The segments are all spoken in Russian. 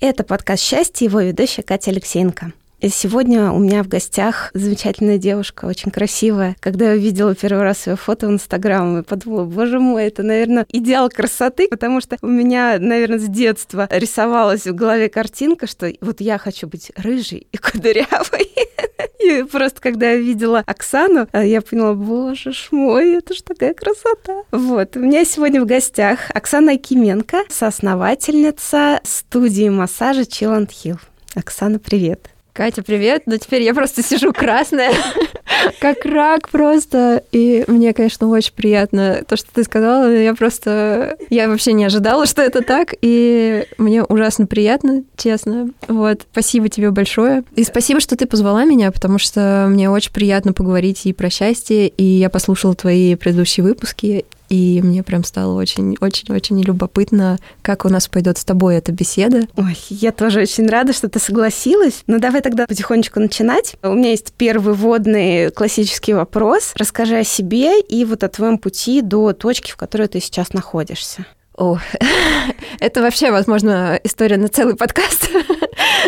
Это подкаст «Счастье», его ведущая Катя Алексеенко. Сегодня у меня в гостях замечательная девушка, очень красивая. Когда я увидела первый раз ее фото в Инстаграм, я подумала, боже мой, это, наверное, идеал красоты, потому что у меня, наверное, с детства рисовалась в голове картинка, что вот я хочу быть рыжей и кудрявой. И просто когда я видела Оксану, я поняла, боже мой, это ж такая красота. Вот, у меня сегодня в гостях Оксана Акименко, соосновательница студии массажа Chill and Heal. Оксана, привет. Катя, привет. Ну, теперь я просто сижу красная, как рак просто. И мне, конечно, очень приятно то, что ты сказала. Я просто... Я вообще не ожидала, что это так. И мне ужасно приятно, честно. Вот. Спасибо тебе большое. И спасибо, что ты позвала меня, потому что мне очень приятно поговорить и про счастье. И я послушала твои предыдущие выпуски и мне прям стало очень-очень-очень любопытно, как у нас пойдет с тобой эта беседа. Ой, я тоже очень рада, что ты согласилась. Ну, давай тогда потихонечку начинать. У меня есть первый водный классический вопрос. Расскажи о себе и вот о твоем пути до точки, в которой ты сейчас находишься. О, это вообще, возможно, история на целый подкаст.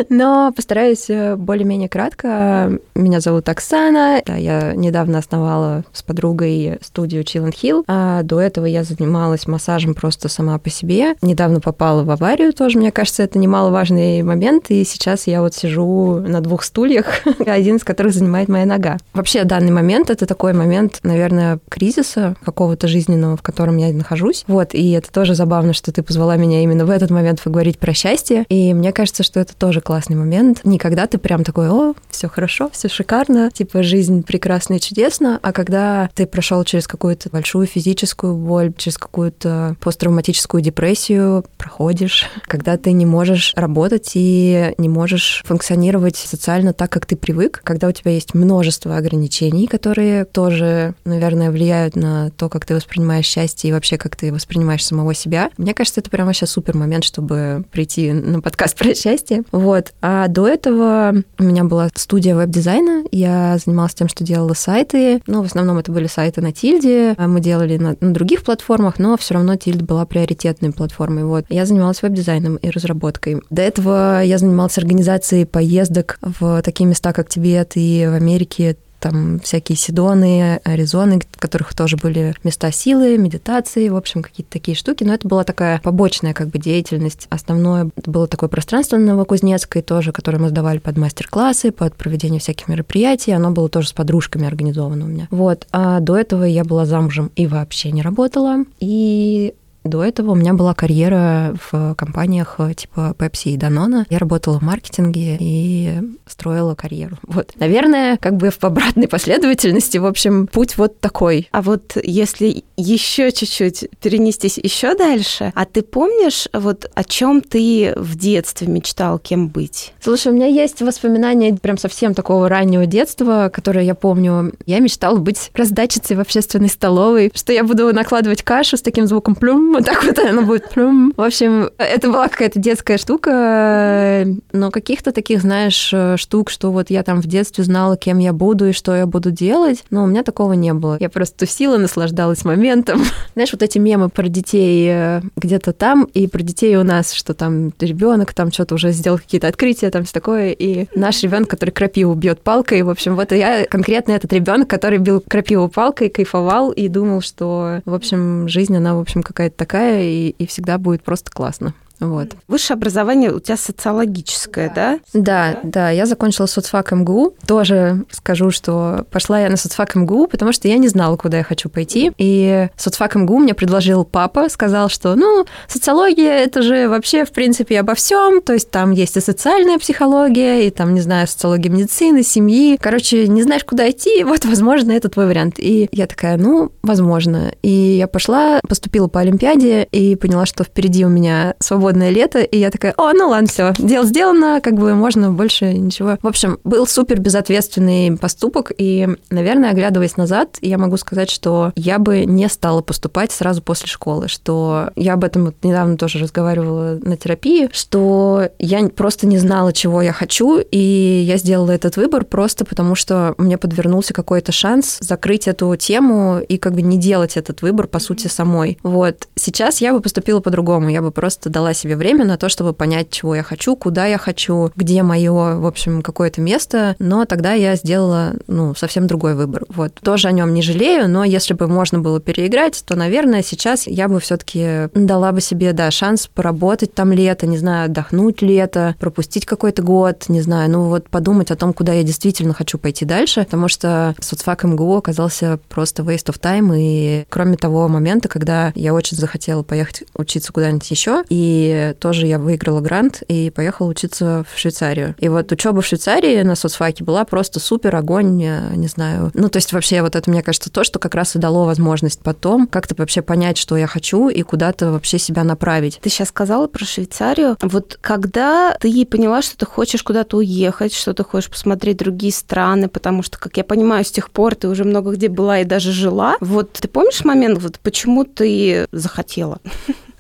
Но постараюсь э, более-менее кратко. Меня зовут Оксана. Я недавно основала с подругой студию Chill and Heal. А до этого я занималась массажем просто сама по себе. Недавно попала в аварию тоже. Мне кажется, это немаловажный момент. И сейчас я вот сижу на двух стульях, один из которых занимает моя нога. Вообще, данный момент — это такой момент, наверное, кризиса какого-то жизненного, в котором я нахожусь. Вот, и это тоже забавно, что ты позвала меня именно в этот момент поговорить про счастье. И мне кажется, что это тоже классный момент. Никогда ты прям такой, о, все хорошо, все шикарно, типа жизнь прекрасна и чудесна, а когда ты прошел через какую-то большую физическую боль, через какую-то посттравматическую депрессию, проходишь, когда ты не можешь работать и не можешь функционировать социально так, как ты привык, когда у тебя есть множество ограничений, которые тоже, наверное, влияют на то, как ты воспринимаешь счастье и вообще как ты воспринимаешь самого себя. Мне кажется, это прям вообще супер момент, чтобы прийти на подкаст про счастье. Вот. А до этого у меня была студия веб-дизайна. Я занималась тем, что делала сайты. Ну, в основном это были сайты на Тильде. Мы делали на, на других платформах, но все равно Тильда была приоритетной платформой. Вот. Я занималась веб-дизайном и разработкой. До этого я занималась организацией поездок в такие места, как Тибет и в Америке там всякие Седоны, Аризоны, в которых тоже были места силы, медитации, в общем, какие-то такие штуки. Но это была такая побочная как бы деятельность. Основное было такое пространство на Новокузнецкой тоже, которое мы сдавали под мастер-классы, под проведение всяких мероприятий. Оно было тоже с подружками организовано у меня. Вот. А до этого я была замужем и вообще не работала. И до этого у меня была карьера в компаниях э, типа Pepsi и Danone. Я работала в маркетинге и строила карьеру. Вот. Наверное, как бы в обратной последовательности, в общем, путь вот такой. А вот если еще чуть-чуть перенестись еще дальше, а ты помнишь, вот о чем ты в детстве мечтал, кем быть? Слушай, у меня есть воспоминания прям совсем такого раннего детства, которое я помню. Я мечтала быть раздатчицей в общественной столовой, что я буду накладывать кашу с таким звуком плюм, вот так вот оно будет. В общем, это была какая-то детская штука, но каких-то таких, знаешь, штук, что вот я там в детстве знала, кем я буду и что я буду делать, но у меня такого не было. Я просто тусила, наслаждалась моментом. Знаешь, вот эти мемы про детей э, где-то там и про детей у нас, что там ребенок там что-то уже сделал какие-то открытия, там все такое, и наш ребенок, который крапиву бьет палкой, в общем, вот я конкретно этот ребенок, который бил крапиву палкой, кайфовал и думал, что, в общем, жизнь, она, в общем, какая-то такая, и, и всегда будет просто классно. Вот. Высшее образование у тебя социологическое, да? Да, да, я закончила соцфак МГУ. Тоже скажу, что пошла я на соцфак МГУ, потому что я не знала, куда я хочу пойти. И соцфак МГУ мне предложил папа, сказал, что, ну, социология — это же вообще, в принципе, обо всем. То есть там есть и социальная психология, и там, не знаю, социология медицины, семьи. Короче, не знаешь, куда идти, вот, возможно, это твой вариант. И я такая, ну, возможно. И я пошла, поступила по Олимпиаде и поняла, что впереди у меня свободное лето, и я такая, о, ну ладно, все, дело сделано, как бы можно больше ничего. В общем, был супер безответственный поступок, и, наверное, оглядываясь назад, я могу сказать, что я бы не стала поступать сразу после школы, что я об этом вот недавно тоже разговаривала на терапии, что я просто не знала, чего я хочу, и я сделала этот выбор просто потому, что мне подвернулся какой-то шанс закрыть эту тему и как бы не делать этот выбор, по сути, самой. Вот. Сейчас я бы поступила по-другому. Я бы просто дала себе время на то, чтобы понять, чего я хочу, куда я хочу, где мое, в общем, какое-то место. Но тогда я сделала, ну, совсем другой выбор. Вот. Тоже о нем не жалею, но если бы можно было переиграть, то, наверное, сейчас я бы все-таки дала бы себе, да, шанс поработать там лето, не знаю, отдохнуть лето, пропустить какой-то год, не знаю, ну вот подумать о том, куда я действительно хочу пойти дальше, потому что соцфак МГУ оказался просто waste of time, и кроме того момента, когда я очень захотела поехать учиться куда-нибудь еще, и тоже я выиграла грант и поехала учиться в Швейцарию. И вот учеба в Швейцарии на соцфаке была просто супер огонь, не знаю. Ну, то есть вообще вот это, мне кажется, то, что как раз и дало возможность потом как-то вообще понять, что я хочу и куда-то вообще себя направить. Ты сейчас сказала про Швейцарию. Вот когда ты поняла, что ты хочешь куда-то уехать, что ты хочешь посмотреть другие страны, потому что, как я понимаю, с тех пор ты уже много где была и даже жила. Вот ты помнишь момент, вот почему ты захотела?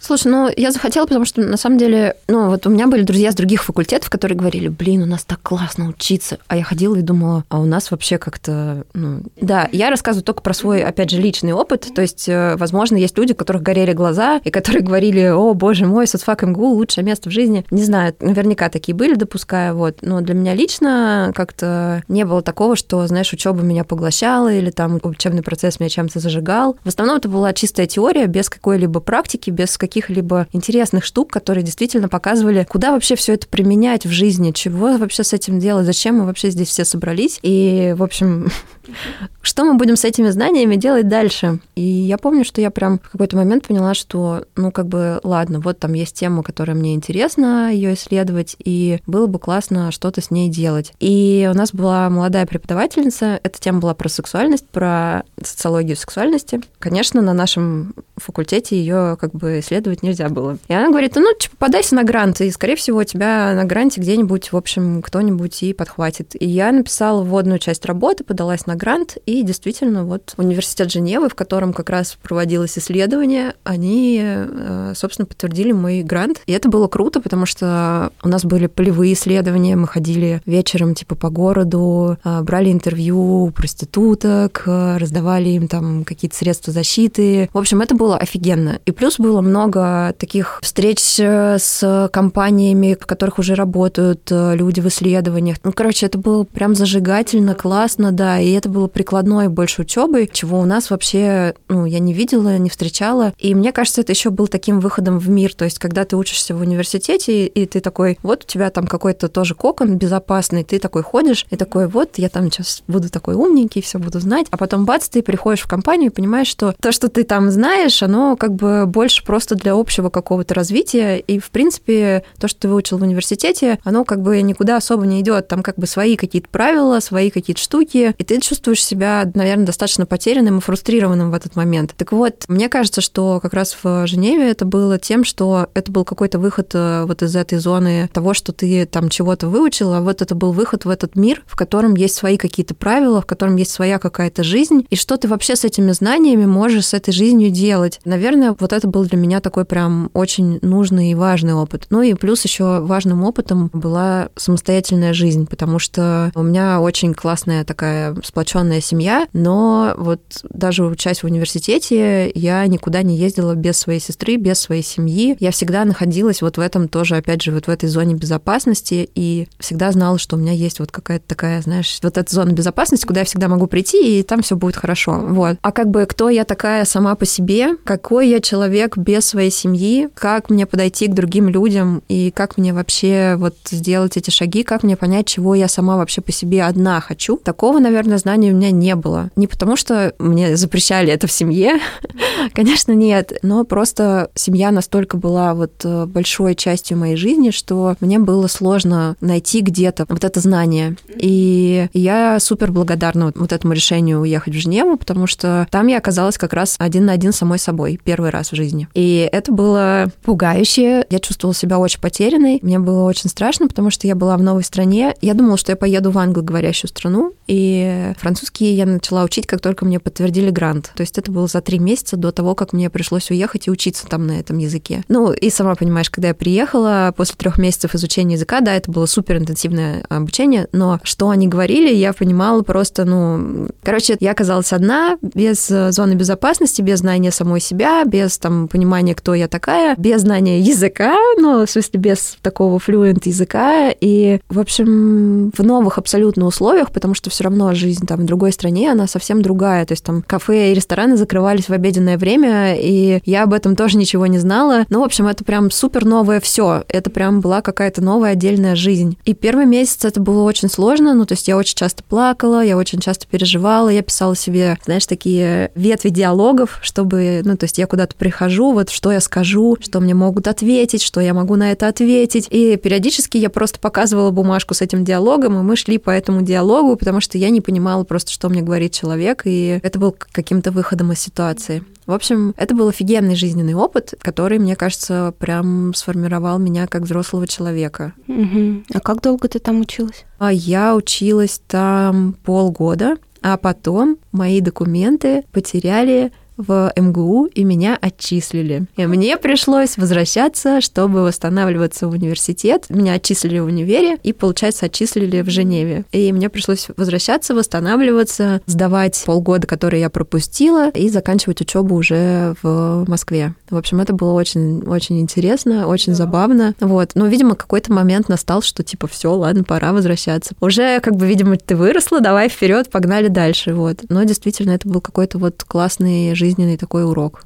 Слушай, ну я захотела, потому что на самом деле, ну вот у меня были друзья с других факультетов, которые говорили, блин, у нас так классно учиться. А я ходила и думала, а у нас вообще как-то, ну... Да, я рассказываю только про свой, опять же, личный опыт. То есть, э, возможно, есть люди, у которых горели глаза, и которые говорили, о, боже мой, соцфак МГУ лучшее место в жизни. Не знаю, наверняка такие были, допускаю, вот. Но для меня лично как-то не было такого, что, знаешь, учеба меня поглощала или там учебный процесс меня чем-то зажигал. В основном это была чистая теория, без какой-либо практики, без каких каких-либо интересных штук, которые действительно показывали, куда вообще все это применять в жизни, чего вообще с этим делать, зачем мы вообще здесь все собрались. И, в общем, что мы будем с этими знаниями делать дальше? И я помню, что я прям в какой-то момент поняла, что, ну, как бы, ладно, вот там есть тема, которая мне интересна ее исследовать, и было бы классно что-то с ней делать. И у нас была молодая преподавательница, эта тема была про сексуальность, про социологию сексуальности. Конечно, на нашем факультете ее как бы исследовать нельзя было. И она говорит, ну, типа, подайся на грант, и, скорее всего, тебя на гранте где-нибудь, в общем, кто-нибудь и подхватит. И я написала вводную часть работы, подалась на грант, и действительно, вот университет Женевы, в котором как раз проводилось исследование, они, э, собственно, подтвердили мой грант. И это было круто, потому что у нас были полевые исследования, мы ходили вечером, типа, по городу, э, брали интервью у проституток, э, раздавали им там какие-то средства защиты. В общем, это было офигенно. И плюс было много таких встреч с компаниями, в которых уже работают э, люди в исследованиях. Ну, короче, это было прям зажигательно, классно, да, и это было прикладной больше учебой, чего у нас вообще, ну, я не видела, не встречала. И мне кажется, это еще был таким выходом в мир. То есть, когда ты учишься в университете, и ты такой, вот у тебя там какой-то тоже кокон безопасный, ты такой ходишь, и такой, вот, я там сейчас буду такой умненький, все буду знать, а потом бац, ты приходишь в компанию и понимаешь, что то, что ты там знаешь, оно как бы больше просто для общего какого-то развития. И, в принципе, то, что ты выучил в университете, оно как бы никуда особо не идет. Там как бы свои какие-то правила, свои какие-то штуки. И ты чувствуешь себя, наверное, достаточно потерянным и фрустрированным в этот момент. Так вот, мне кажется, что как раз в Женеве это было тем, что это был какой-то выход э, вот из этой зоны того, что ты там чего-то выучил, а вот это был выход в этот мир, в котором есть свои какие-то правила, в котором есть своя какая-то жизнь, и что ты вообще с этими знаниями можешь с этой жизнью делать. Наверное, вот это был для меня такой прям очень нужный и важный опыт. Ну и плюс еще важным опытом была самостоятельная жизнь, потому что у меня очень классная такая сплоченная семья, но вот даже учась в университете, я никуда не ездила без своей сестры, без своей семьи. Я всегда находилась вот в этом тоже, опять же, вот в этой зоне безопасности и всегда знала, что у меня есть вот какая-то такая, знаешь, вот эта зона безопасности, куда я всегда могу прийти, и там все будет хорошо. Вот. А как бы кто я такая сама по себе, какой я человек без своей семьи, как мне подойти к другим людям и как мне вообще вот сделать эти шаги, как мне понять, чего я сама вообще по себе одна хочу. Такого, наверное, знания у меня не было. Не потому, что мне запрещали это в семье, конечно, нет, но просто семья настолько была вот э, большой частью моей жизни, что мне было сложно найти где-то вот это знание. И я супер благодарна вот этому решению уехать в Женеву, потому что там я оказалась как раз один на один самой собой первый раз в жизни. И это было пугающе. Я чувствовала себя очень потерянной. Мне было очень страшно, потому что я была в новой стране. Я думала, что я поеду в англоговорящую страну, и французский я начала учить, как только мне подтвердили грант. То есть это было за три месяца до того, как мне пришлось уехать и учиться там на этом языке. Ну, и сама понимаешь, когда я приехала после трех месяцев изучения языка, да, это было супер интенсивное обучение, но что они говорили, я понимала просто, ну, короче, я оказалась одна, без зоны безопасности, без знания самой себя, без там понимания, кто я такая, без знания языка, ну, в смысле, без такого флюент языка, и, в общем, в новых абсолютно условиях, потому что все равно жизнь там в другой стране, она совсем другая, то есть там кафе и рестораны закрывались в обеденное время, и я об этом тоже ничего не знала. Ну, в общем, это прям супер новое все. Это прям была какая-то новая отдельная жизнь. И первый месяц это было очень сложно, ну, то есть я очень часто плакала, я очень часто переживала, я писала себе, знаешь, такие ветви диалогов, чтобы, ну, то есть я куда-то прихожу, вот что я скажу, что мне могут ответить, что я могу на это ответить. И периодически я просто показывала бумажку с этим диалогом, и мы шли по этому диалогу, потому что я не понимала просто, что мне говорит человек, и это был каким-то выходом из ситуации. В общем, это был офигенный жизненный опыт, который, мне кажется, прям сформировал меня как взрослого человека. Угу. А как долго ты там училась? А я училась там полгода, а потом мои документы потеряли в МГУ, и меня отчислили. И мне пришлось возвращаться, чтобы восстанавливаться в университет. Меня отчислили в универе, и, получается, отчислили в Женеве. И мне пришлось возвращаться, восстанавливаться, сдавать полгода, которые я пропустила, и заканчивать учебу уже в Москве. В общем, это было очень-очень интересно, очень да. забавно. Вот. Но, видимо, какой-то момент настал, что типа все, ладно, пора возвращаться. Уже, как бы, видимо, ты выросла, давай вперед, погнали дальше. Вот. Но действительно, это был какой-то вот классный жизненный такой урок.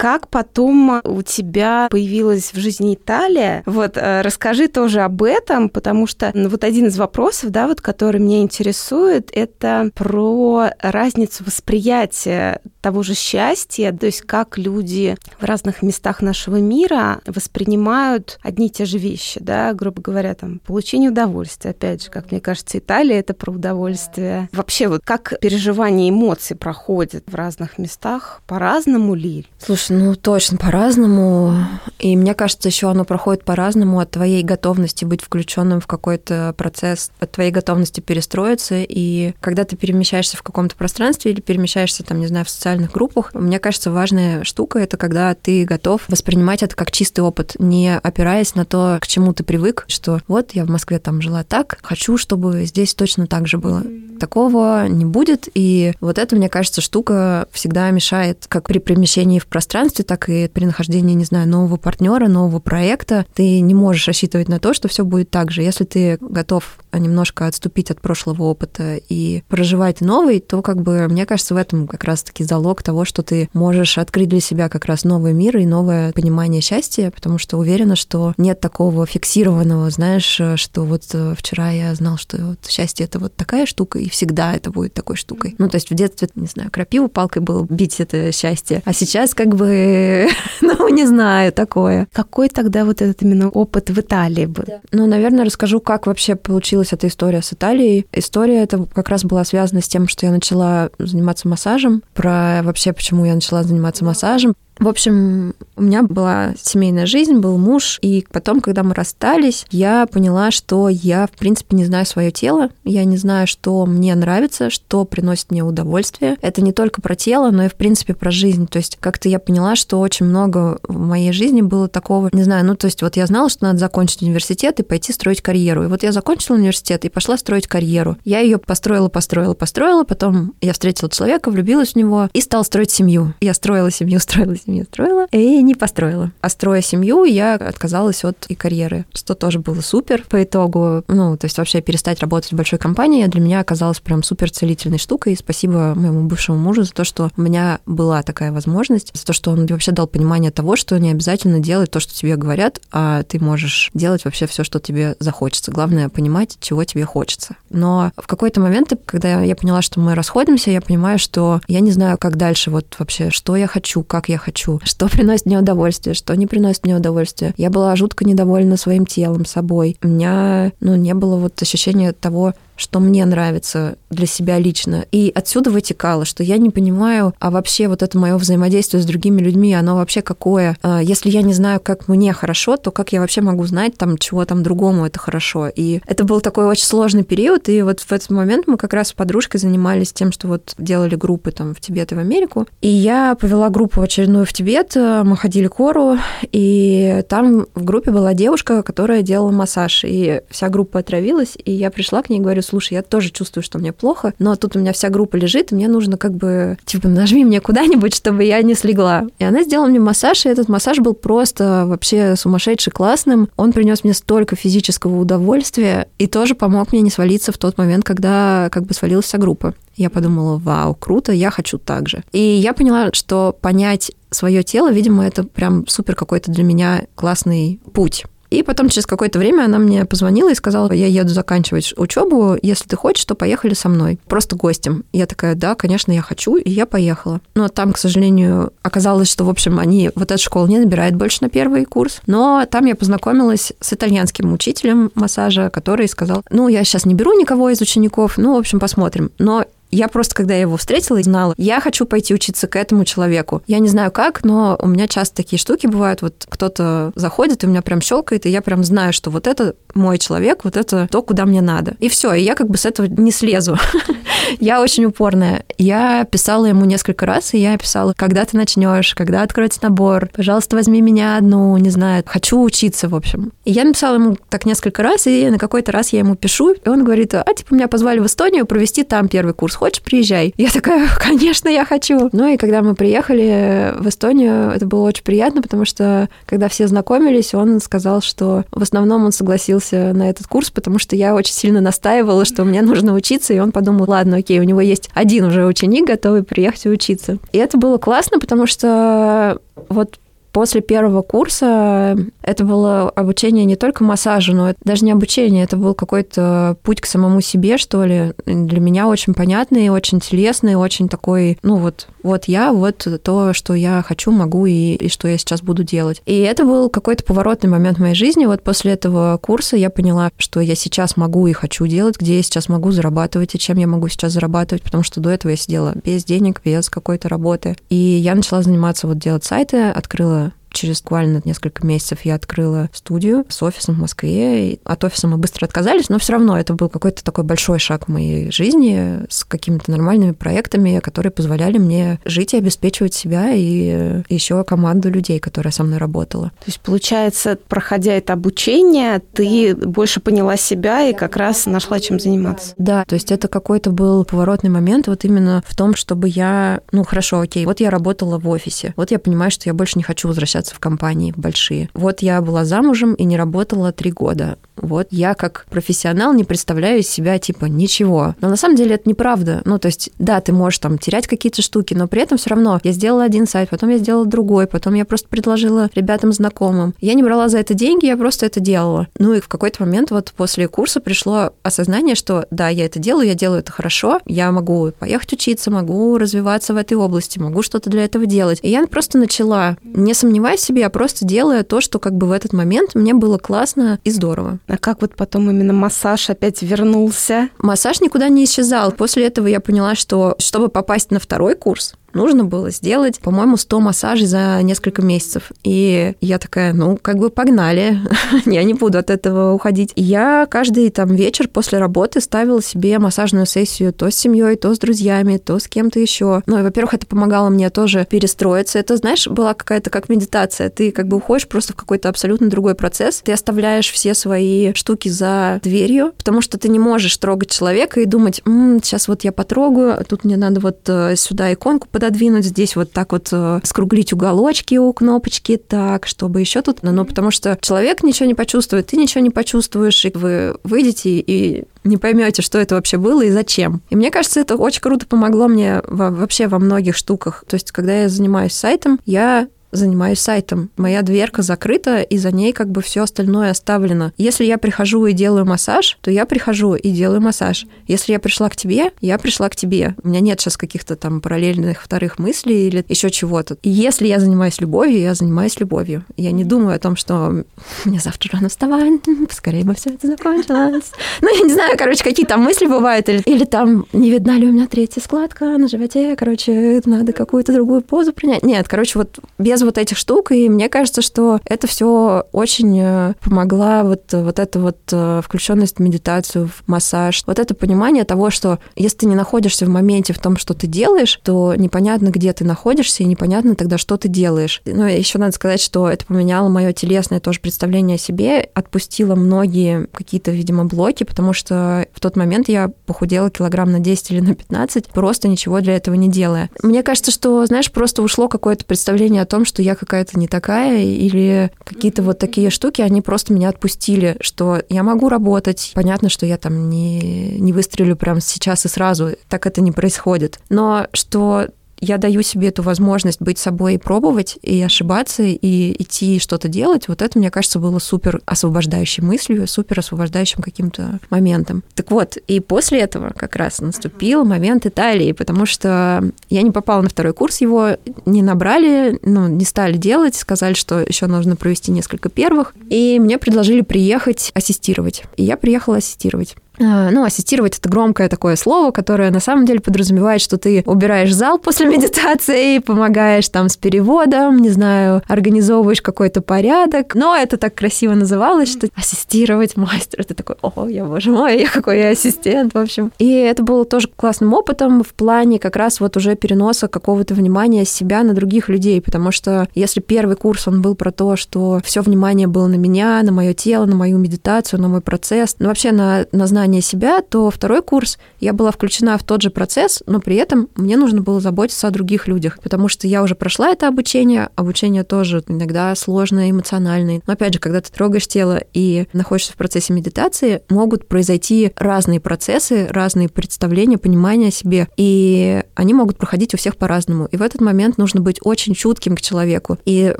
Как потом у тебя появилась в жизни Италия? Вот э, расскажи тоже об этом, потому что ну, вот один из вопросов, да, вот который меня интересует, это про разницу восприятия того же счастья, то есть как люди в разных местах нашего мира воспринимают одни и те же вещи, да, грубо говоря, там, получение удовольствия. Опять же, как мне кажется, Италия — это про удовольствие. Вообще, вот как переживание эмоций проходит в разных местах, по-разному ли? Слушай, ну, точно по-разному. И мне кажется, еще оно проходит по-разному от твоей готовности быть включенным в какой-то процесс, от твоей готовности перестроиться. И когда ты перемещаешься в каком-то пространстве или перемещаешься, там, не знаю, в социальных группах, мне кажется, важная штука — это когда ты готов воспринимать это как чистый опыт, не опираясь на то, к чему ты привык, что вот я в Москве там жила так, хочу, чтобы здесь точно так же было. Такого не будет, и вот это, мне кажется, штука всегда мешает как при перемещении в пространстве, пространстве, так и при нахождении, не знаю, нового партнера, нового проекта, ты не можешь рассчитывать на то, что все будет так же. Если ты готов немножко отступить от прошлого опыта и проживать новый, то, как бы, мне кажется, в этом как раз-таки залог того, что ты можешь открыть для себя как раз новый мир и новое понимание счастья, потому что уверена, что нет такого фиксированного, знаешь, что вот э, вчера я знал, что вот счастье это вот такая штука, и всегда это будет такой штукой. Ну, то есть в детстве, не знаю, крапиву палкой было бить это счастье, а сейчас как бы ну, не знаю, такое. Какой тогда вот этот именно опыт в Италии был? Да. Ну, наверное, расскажу, как вообще получилась эта история с Италией. История эта как раз была связана с тем, что я начала заниматься массажем, про вообще, почему я начала заниматься массажем. В общем, у меня была семейная жизнь, был муж, и потом, когда мы расстались, я поняла, что я, в принципе, не знаю свое тело, я не знаю, что мне нравится, что приносит мне удовольствие. Это не только про тело, но и, в принципе, про жизнь. То есть как-то я поняла, что очень много в моей жизни было такого, не знаю, ну, то есть вот я знала, что надо закончить университет и пойти строить карьеру. И вот я закончила университет и пошла строить карьеру. Я ее построила, построила, построила, потом я встретила человека, влюбилась в него и стала строить семью. Я строила семью, строила семью семью строила и не построила. А строя семью, я отказалась от и карьеры, что тоже было супер по итогу. Ну, то есть вообще перестать работать в большой компании для меня оказалось прям супер целительной штукой. И спасибо моему бывшему мужу за то, что у меня была такая возможность, за то, что он вообще дал понимание того, что не обязательно делать то, что тебе говорят, а ты можешь делать вообще все, что тебе захочется. Главное понимать, чего тебе хочется. Но в какой-то момент, когда я поняла, что мы расходимся, я понимаю, что я не знаю, как дальше вот вообще, что я хочу, как я хочу, что приносит мне удовольствие, что не приносит мне удовольствие. Я была жутко недовольна своим телом, собой. У меня, ну, не было вот ощущения того, что мне нравится для себя лично. И отсюда вытекало, что я не понимаю, а вообще вот это мое взаимодействие с другими людьми, оно вообще какое? А, если я не знаю, как мне хорошо, то как я вообще могу знать, там, чего там другому это хорошо? И это был такой очень сложный период, и вот в этот момент мы как раз с подружкой занимались тем, что вот делали группы там в Тибет и в Америку. И я повела группу очередную в Тибет, мы ходили к Ору, и там в группе была девушка, которая делала массаж, и вся группа отравилась, и я пришла к ней и говорю, слушай, я тоже чувствую, что мне плохо, но тут у меня вся группа лежит, и мне нужно как бы, типа, нажми мне куда-нибудь, чтобы я не слегла. И она сделала мне массаж, и этот массаж был просто вообще сумасшедший классным. Он принес мне столько физического удовольствия и тоже помог мне не свалиться в тот момент, когда как бы свалилась вся группа. Я подумала, вау, круто, я хочу так же. И я поняла, что понять свое тело, видимо, это прям супер какой-то для меня классный путь. И потом через какое-то время она мне позвонила и сказала, я еду заканчивать учебу, если ты хочешь, то поехали со мной, просто гостем. Я такая, да, конечно, я хочу, и я поехала. Но там, к сожалению, оказалось, что, в общем, они, вот эта школа не набирает больше на первый курс, но там я познакомилась с итальянским учителем массажа, который сказал, ну, я сейчас не беру никого из учеников, ну, в общем, посмотрим. Но я просто, когда я его встретила и знала, я хочу пойти учиться к этому человеку. Я не знаю как, но у меня часто такие штуки бывают. Вот кто-то заходит, и у меня прям щелкает, и я прям знаю, что вот это мой человек, вот это то, куда мне надо. И все, и я как бы с этого не слезу. я очень упорная. Я писала ему несколько раз, и я писала, когда ты начнешь, когда откроется набор, пожалуйста, возьми меня одну, не знаю, хочу учиться, в общем. И я написала ему так несколько раз, и на какой-то раз я ему пишу, и он говорит, а, типа, меня позвали в Эстонию провести там первый курс хочешь, приезжай. Я такая, конечно, я хочу. Ну и когда мы приехали в Эстонию, это было очень приятно, потому что когда все знакомились, он сказал, что в основном он согласился на этот курс, потому что я очень сильно настаивала, что мне нужно учиться, и он подумал, ладно, окей, у него есть один уже ученик, готовый приехать и учиться. И это было классно, потому что вот После первого курса это было обучение не только массажу, но это даже не обучение, это был какой-то путь к самому себе, что ли. Для меня очень понятный, очень телесный, очень такой, ну вот, вот я, вот то, что я хочу, могу и, и что я сейчас буду делать. И это был какой-то поворотный момент в моей жизни. Вот после этого курса я поняла, что я сейчас могу и хочу делать, где я сейчас могу зарабатывать и чем я могу сейчас зарабатывать, потому что до этого я сидела без денег, без какой-то работы. И я начала заниматься вот делать сайты, открыла было через буквально несколько месяцев я открыла студию с офисом в Москве. И от офиса мы быстро отказались, но все равно это был какой-то такой большой шаг в моей жизни с какими-то нормальными проектами, которые позволяли мне жить и обеспечивать себя и еще команду людей, которая со мной работала. То есть, получается, проходя это обучение, ты больше поняла себя и как раз нашла чем заниматься. Да, то есть это какой-то был поворотный момент вот именно в том, чтобы я, ну хорошо, окей, вот я работала в офисе, вот я понимаю, что я больше не хочу возвращаться возвращаться в компании большие. Вот я была замужем и не работала три года. Вот я как профессионал не представляю из себя типа ничего. Но на самом деле это неправда. Ну, то есть, да, ты можешь там терять какие-то штуки, но при этом все равно я сделала один сайт, потом я сделала другой, потом я просто предложила ребятам знакомым. Я не брала за это деньги, я просто это делала. Ну и в какой-то момент вот после курса пришло осознание, что да, я это делаю, я делаю это хорошо, я могу поехать учиться, могу развиваться в этой области, могу что-то для этого делать. И я просто начала, не сомневаясь в себе, а просто делая то, что как бы в этот момент мне было классно и здорово. А как вот потом именно массаж опять вернулся? Массаж никуда не исчезал. После этого я поняла, что чтобы попасть на второй курс, нужно было сделать, по-моему, 100 массажей за несколько месяцев. И я такая, ну, как бы погнали, я не буду от этого уходить. Я каждый там вечер после работы ставила себе массажную сессию то с семьей, то с друзьями, то с кем-то еще. Ну, и, во-первых, это помогало мне тоже перестроиться. Это, знаешь, была какая-то как медитация. Ты как бы уходишь просто в какой-то абсолютно другой процесс. Ты оставляешь все свои штуки за дверью, потому что ты не можешь трогать человека и думать, М, сейчас вот я потрогаю, а тут мне надо вот э, сюда иконку пододвинуть, здесь вот так вот э, скруглить уголочки у кнопочки так, чтобы еще тут... Ну, потому что человек ничего не почувствует, ты ничего не почувствуешь, и вы выйдете и не поймете, что это вообще было и зачем. И мне кажется, это очень круто помогло мне вообще во многих штуках. То есть, когда я занимаюсь сайтом, я занимаюсь сайтом. Моя дверка закрыта, и за ней как бы все остальное оставлено. Если я прихожу и делаю массаж, то я прихожу и делаю массаж. Если я пришла к тебе, я пришла к тебе. У меня нет сейчас каких-то там параллельных вторых мыслей или еще чего-то. И если я занимаюсь любовью, я занимаюсь любовью. Я не думаю о том, что мне завтра рано вставать, скорее бы все это закончилось. Ну, я не знаю, короче, какие там мысли бывают. Или, или там, не видна ли у меня третья складка на животе, короче, надо какую-то другую позу принять. Нет, короче, вот без без вот этих штук, и мне кажется, что это все очень э, помогла вот, вот эта вот э, включенность в медитацию, в массаж, вот это понимание того, что если ты не находишься в моменте в том, что ты делаешь, то непонятно, где ты находишься, и непонятно тогда, что ты делаешь. Ну, еще надо сказать, что это поменяло мое телесное тоже представление о себе, отпустило многие какие-то, видимо, блоки, потому что в тот момент я похудела килограмм на 10 или на 15, просто ничего для этого не делая. Мне кажется, что, знаешь, просто ушло какое-то представление о том, что я какая-то не такая, или какие-то вот такие штуки, они просто меня отпустили, что я могу работать. Понятно, что я там не, не выстрелю прямо сейчас и сразу, так это не происходит. Но что я даю себе эту возможность быть собой и пробовать, и ошибаться, и идти что-то делать, вот это, мне кажется, было супер освобождающей мыслью, супер освобождающим каким-то моментом. Так вот, и после этого как раз наступил момент Италии, потому что я не попала на второй курс, его не набрали, ну, не стали делать, сказали, что еще нужно провести несколько первых, и мне предложили приехать ассистировать. И я приехала ассистировать. А, ну, ассистировать это громкое такое слово, которое на самом деле подразумевает, что ты убираешь зал после медитации, помогаешь там с переводом, не знаю, организовываешь какой-то порядок. Но это так красиво называлось, что ассистировать мастер. Ты такой, о, я, боже мой, я какой я ассистент, в общем. И это было тоже классным опытом в плане как раз вот уже переноса какого-то внимания себя на других людей, потому что если первый курс, он был про то, что все внимание было на меня, на мое тело, на мою медитацию, на мой процесс, ну вообще на, на знание познания себя, то второй курс я была включена в тот же процесс, но при этом мне нужно было заботиться о других людях, потому что я уже прошла это обучение, обучение тоже иногда сложное, эмоциональное. Но опять же, когда ты трогаешь тело и находишься в процессе медитации, могут произойти разные процессы, разные представления, понимания о себе, и они могут проходить у всех по-разному. И в этот момент нужно быть очень чутким к человеку и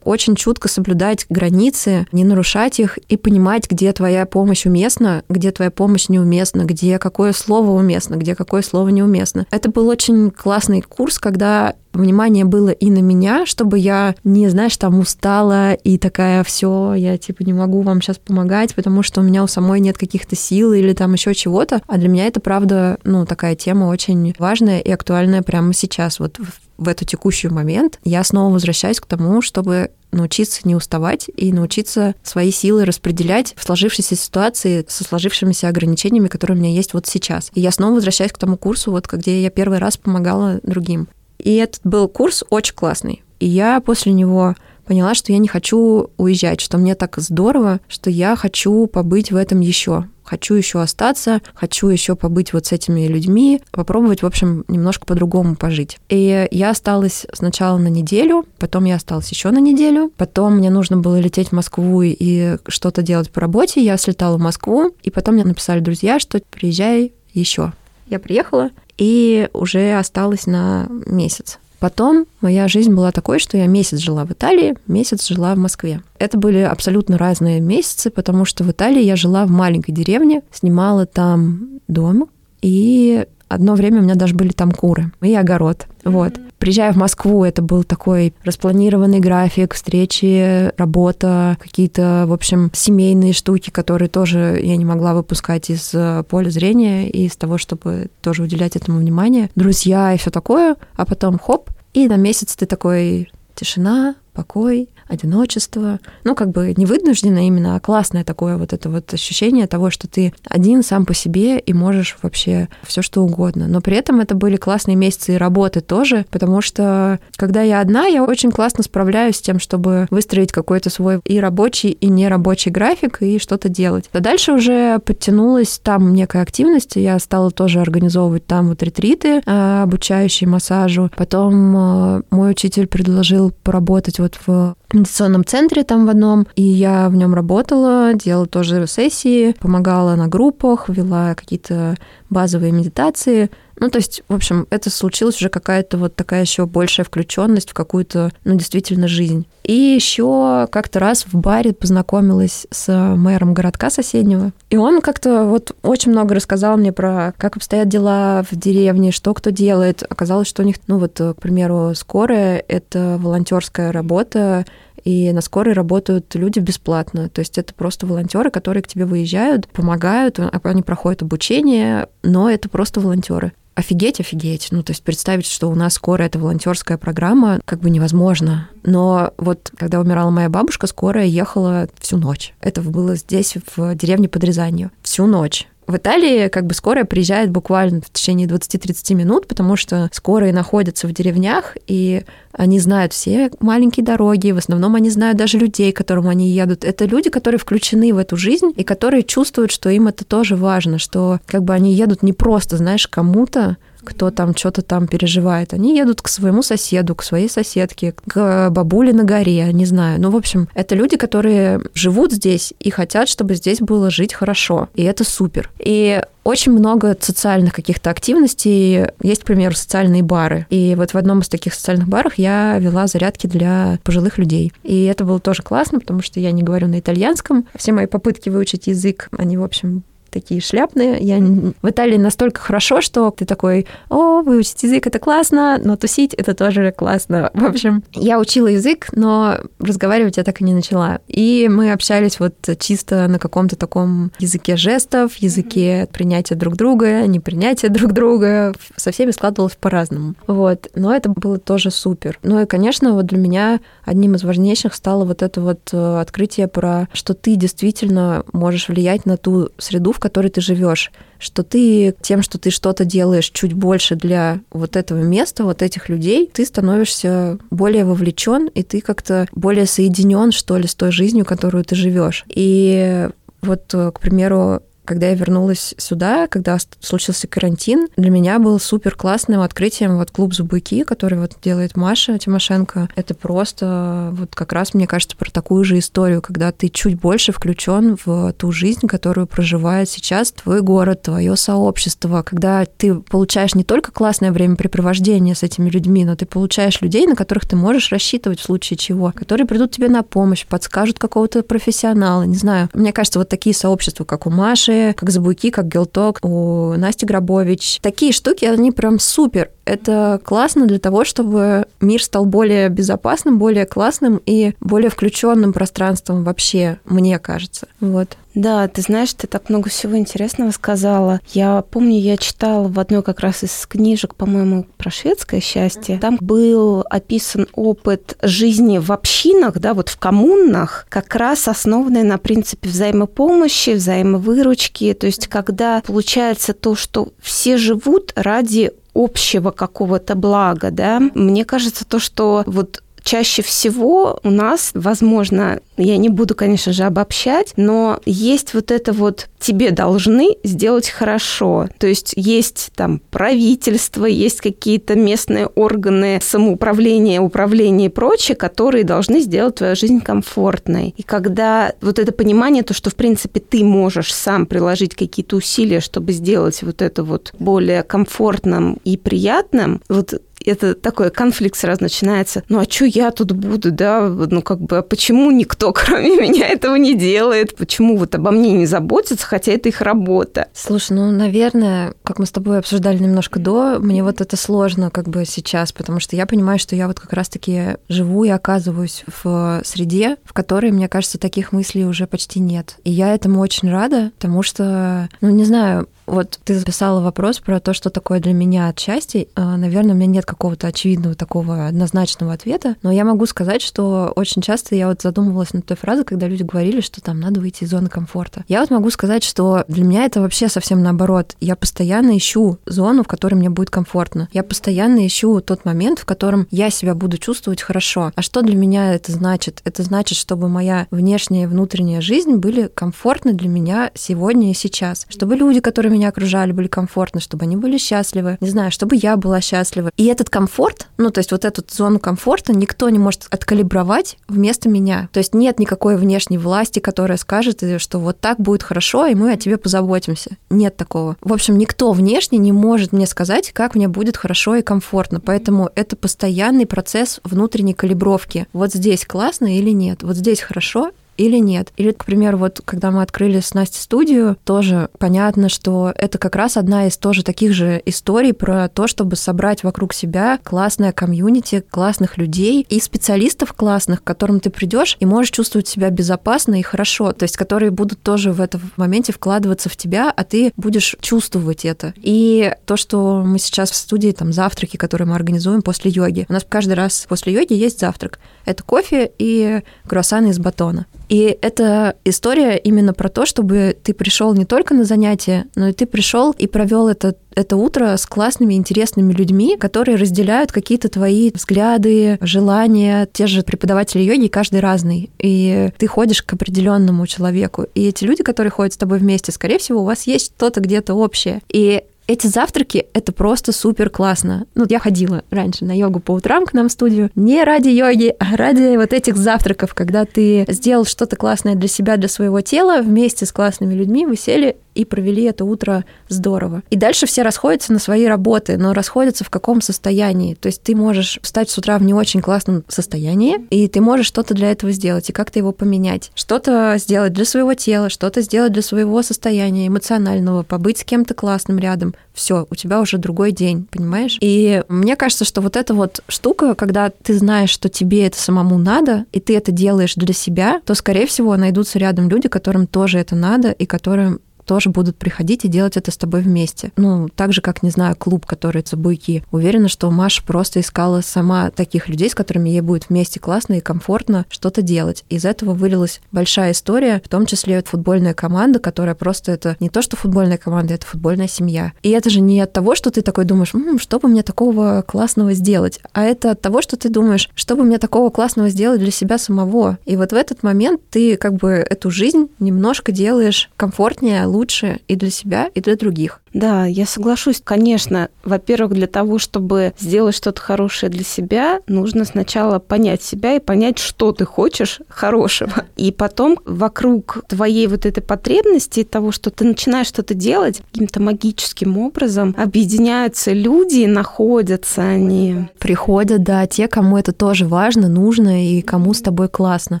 очень чутко соблюдать границы, не нарушать их и понимать, где твоя помощь уместна, где твоя помощь неуместна уместно, где какое слово уместно, где какое слово неуместно. Это был очень классный курс, когда внимание было и на меня, чтобы я не, знаешь, там устала и такая, все, я типа не могу вам сейчас помогать, потому что у меня у самой нет каких-то сил или там еще чего-то. А для меня это, правда, ну, такая тема очень важная и актуальная прямо сейчас, вот в эту текущий момент. Я снова возвращаюсь к тому, чтобы научиться не уставать и научиться свои силы распределять в сложившейся ситуации со сложившимися ограничениями, которые у меня есть вот сейчас. И я снова возвращаюсь к тому курсу, вот где я первый раз помогала другим. И этот был курс очень классный. И я после него поняла, что я не хочу уезжать, что мне так здорово, что я хочу побыть в этом еще. Хочу еще остаться, хочу еще побыть вот с этими людьми, попробовать, в общем, немножко по-другому пожить. И я осталась сначала на неделю, потом я осталась еще на неделю, потом мне нужно было лететь в Москву и что-то делать по работе. Я слетала в Москву, и потом мне написали друзья, что приезжай еще. Я приехала и уже осталась на месяц. Потом моя жизнь была такой, что я месяц жила в Италии, месяц жила в Москве. Это были абсолютно разные месяцы, потому что в Италии я жила в маленькой деревне, снимала там дом, и одно время у меня даже были там куры и огород. Вот. Приезжая в Москву, это был такой распланированный график, встречи, работа, какие-то, в общем, семейные штуки, которые тоже я не могла выпускать из э, поля зрения и из того, чтобы тоже уделять этому внимание. Друзья и все такое, а потом хоп, и на месяц ты такой тишина, покой, одиночество. Ну, как бы не вынужденно именно, а классное такое вот это вот ощущение того, что ты один сам по себе и можешь вообще все что угодно. Но при этом это были классные месяцы и работы тоже, потому что когда я одна, я очень классно справляюсь с тем, чтобы выстроить какой-то свой и рабочий, и нерабочий график и что-то делать. А дальше уже подтянулась там некая активность, я стала тоже организовывать там вот ретриты, а, обучающие массажу. Потом а, мой учитель предложил поработать вот в медитационном центре там в одном, и я в нем работала, делала тоже сессии, помогала на группах, вела какие-то базовые медитации. Ну, то есть, в общем, это случилась уже какая-то вот такая еще большая включенность в какую-то, ну, действительно, жизнь. И еще как-то раз в баре познакомилась с мэром городка соседнего. И он как-то вот очень много рассказал мне про как обстоят дела в деревне, что кто делает. Оказалось, что у них, ну вот, к примеру, скорая — это волонтерская работа, и на скорой работают люди бесплатно. То есть это просто волонтеры, которые к тебе выезжают, помогают, они проходят обучение, но это просто волонтеры. Офигеть, офигеть. Ну, то есть представить, что у нас скорая это волонтерская программа, как бы невозможно. Но вот когда умирала моя бабушка, скорая ехала всю ночь. Это было здесь, в деревне под Рязанью. Всю ночь. В Италии как бы скорая приезжает буквально в течение 20-30 минут, потому что скорые находятся в деревнях, и они знают все маленькие дороги, в основном они знают даже людей, к которым они едут. Это люди, которые включены в эту жизнь и которые чувствуют, что им это тоже важно, что как бы они едут не просто, знаешь, кому-то, кто там что-то там переживает. Они едут к своему соседу, к своей соседке, к бабуле на горе, не знаю. Ну, в общем, это люди, которые живут здесь и хотят, чтобы здесь было жить хорошо. И это супер. И очень много социальных каких-то активностей. Есть, к примеру, социальные бары. И вот в одном из таких социальных баров я вела зарядки для пожилых людей. И это было тоже классно, потому что я не говорю на итальянском. Все мои попытки выучить язык, они, в общем, такие шляпные. Я в Италии настолько хорошо, что ты такой, о, выучить язык это классно, но тусить это тоже классно. В общем, я учила язык, но разговаривать я так и не начала. И мы общались вот чисто на каком-то таком языке жестов, языке принятия друг друга, непринятия друг друга. Со всеми складывалось по-разному. Вот. Но это было тоже супер. Ну и, конечно, вот для меня одним из важнейших стало вот это вот э, открытие про, что ты действительно можешь влиять на ту среду, в которой ты живешь, что ты тем, что ты что-то делаешь чуть больше для вот этого места, вот этих людей, ты становишься более вовлечен, и ты как-то более соединен, что ли, с той жизнью, которую ты живешь. И вот, к примеру, когда я вернулась сюда, когда случился карантин, для меня был супер классным открытием вот клуб Зубыки, который вот делает Маша Тимошенко. Это просто вот как раз, мне кажется, про такую же историю, когда ты чуть больше включен в ту жизнь, которую проживает сейчас твой город, твое сообщество, когда ты получаешь не только классное времяпрепровождение с этими людьми, но ты получаешь людей, на которых ты можешь рассчитывать в случае чего, которые придут тебе на помощь, подскажут какого-то профессионала, не знаю. Мне кажется, вот такие сообщества, как у Маши, Как Забуйки, как Гелток, у Насти Грабович. Такие штуки, они прям супер. Это классно для того, чтобы мир стал более безопасным, более классным и более включенным пространством вообще, мне кажется. Вот. Да, ты знаешь, ты так много всего интересного сказала. Я помню, я читала в одной как раз из книжек, по-моему, про шведское счастье. Там был описан опыт жизни в общинах, да, вот в коммунах, как раз основанный на принципе взаимопомощи, взаимовыручки. То есть, когда получается то, что все живут ради общего какого-то блага, да. Мне кажется, то, что вот чаще всего у нас, возможно, я не буду, конечно же, обобщать, но есть вот это вот тебе должны сделать хорошо. То есть есть там правительство, есть какие-то местные органы самоуправления, управления и прочее, которые должны сделать твою жизнь комфортной. И когда вот это понимание, то, что, в принципе, ты можешь сам приложить какие-то усилия, чтобы сделать вот это вот более комфортным и приятным, вот это такой конфликт сразу начинается. Ну, а что я тут буду, да? Ну, как бы, а почему никто, кроме меня, этого не делает? Почему вот обо мне не заботятся, хотя это их работа? Слушай, ну, наверное, как мы с тобой обсуждали немножко до, мне вот это сложно как бы сейчас, потому что я понимаю, что я вот как раз-таки живу и оказываюсь в среде, в которой, мне кажется, таких мыслей уже почти нет. И я этому очень рада, потому что, ну, не знаю, Вот ты записала вопрос про то, что такое для меня отчасти. А, наверное, у меня нет какого-то очевидного такого однозначного ответа, но я могу сказать, что очень часто я вот задумывалась над той фразой, когда люди говорили, что там надо выйти из зоны комфорта. Я вот могу сказать, что для меня это вообще совсем наоборот. Я постоянно ищу зону, в которой мне будет комфортно. Я постоянно ищу тот момент, в котором я себя буду чувствовать хорошо. А что для меня это значит? Это значит, чтобы моя внешняя и внутренняя жизнь были комфортны для меня сегодня и сейчас. Чтобы люди, которые меня окружали, были комфортны, чтобы они были счастливы. Не знаю, чтобы я была счастлива. И этот комфорт, ну, то есть вот эту зону комфорта никто не может откалибровать вместо меня. То есть нет никакой внешней власти, которая скажет, что вот так будет хорошо, и мы о тебе позаботимся. Нет такого. В общем, никто внешне не может мне сказать, как мне будет хорошо и комфортно. Поэтому это постоянный процесс внутренней калибровки. Вот здесь классно или нет? Вот здесь хорошо или нет. Или, к примеру, вот когда мы открыли с Настей студию, тоже понятно, что это как раз одна из тоже таких же историй про то, чтобы собрать вокруг себя классное комьюнити, классных людей и специалистов классных, к которым ты придешь и можешь чувствовать себя безопасно и хорошо, то есть которые будут тоже в этом моменте вкладываться в тебя, а ты будешь чувствовать это. И то, что мы сейчас в студии, там, завтраки, которые мы организуем после йоги. У нас каждый раз после йоги есть завтрак. Это кофе и круассаны из батона. И это история именно про то, чтобы ты пришел не только на занятия, но и ты пришел и провел это это утро с классными, интересными людьми, которые разделяют какие-то твои взгляды, желания. Те же преподаватели йоги, каждый разный. И ты ходишь к определенному человеку. И эти люди, которые ходят с тобой вместе, скорее всего, у вас есть что-то где-то общее. И эти завтраки — это просто супер классно. Ну, я ходила раньше на йогу по утрам к нам в студию. Не ради йоги, а ради вот этих завтраков, когда ты сделал что-то классное для себя, для своего тела, вместе с классными людьми вы сели и провели это утро здорово. И дальше все расходятся на свои работы, но расходятся в каком состоянии. То есть ты можешь встать с утра в не очень классном состоянии, и ты можешь что-то для этого сделать, и как-то его поменять. Что-то сделать для своего тела, что-то сделать для своего состояния эмоционального, побыть с кем-то классным рядом. Все, у тебя уже другой день, понимаешь? И мне кажется, что вот эта вот штука, когда ты знаешь, что тебе это самому надо, и ты это делаешь для себя, то, скорее всего, найдутся рядом люди, которым тоже это надо, и которым тоже будут приходить и делать это с тобой вместе. Ну, так же, как, не знаю, клуб, который Цубуйки. Уверена, что Маша просто искала сама таких людей, с которыми ей будет вместе классно и комфортно что-то делать. Из этого вылилась большая история, в том числе футбольная команда, которая просто это не то, что футбольная команда, это футбольная семья. И это же не от того, что ты такой думаешь, М, что бы мне такого классного сделать, а это от того, что ты думаешь, что бы мне такого классного сделать для себя самого. И вот в этот момент ты как бы эту жизнь немножко делаешь комфортнее, лучше и для себя, и для других. Да, я соглашусь. Конечно, во-первых, для того, чтобы сделать что-то хорошее для себя, нужно сначала понять себя и понять, что ты хочешь хорошего. И потом вокруг твоей вот этой потребности, того, что ты начинаешь что-то делать, каким-то магическим образом объединяются люди, находятся они. Приходят, да, те, кому это тоже важно, нужно и кому с тобой классно.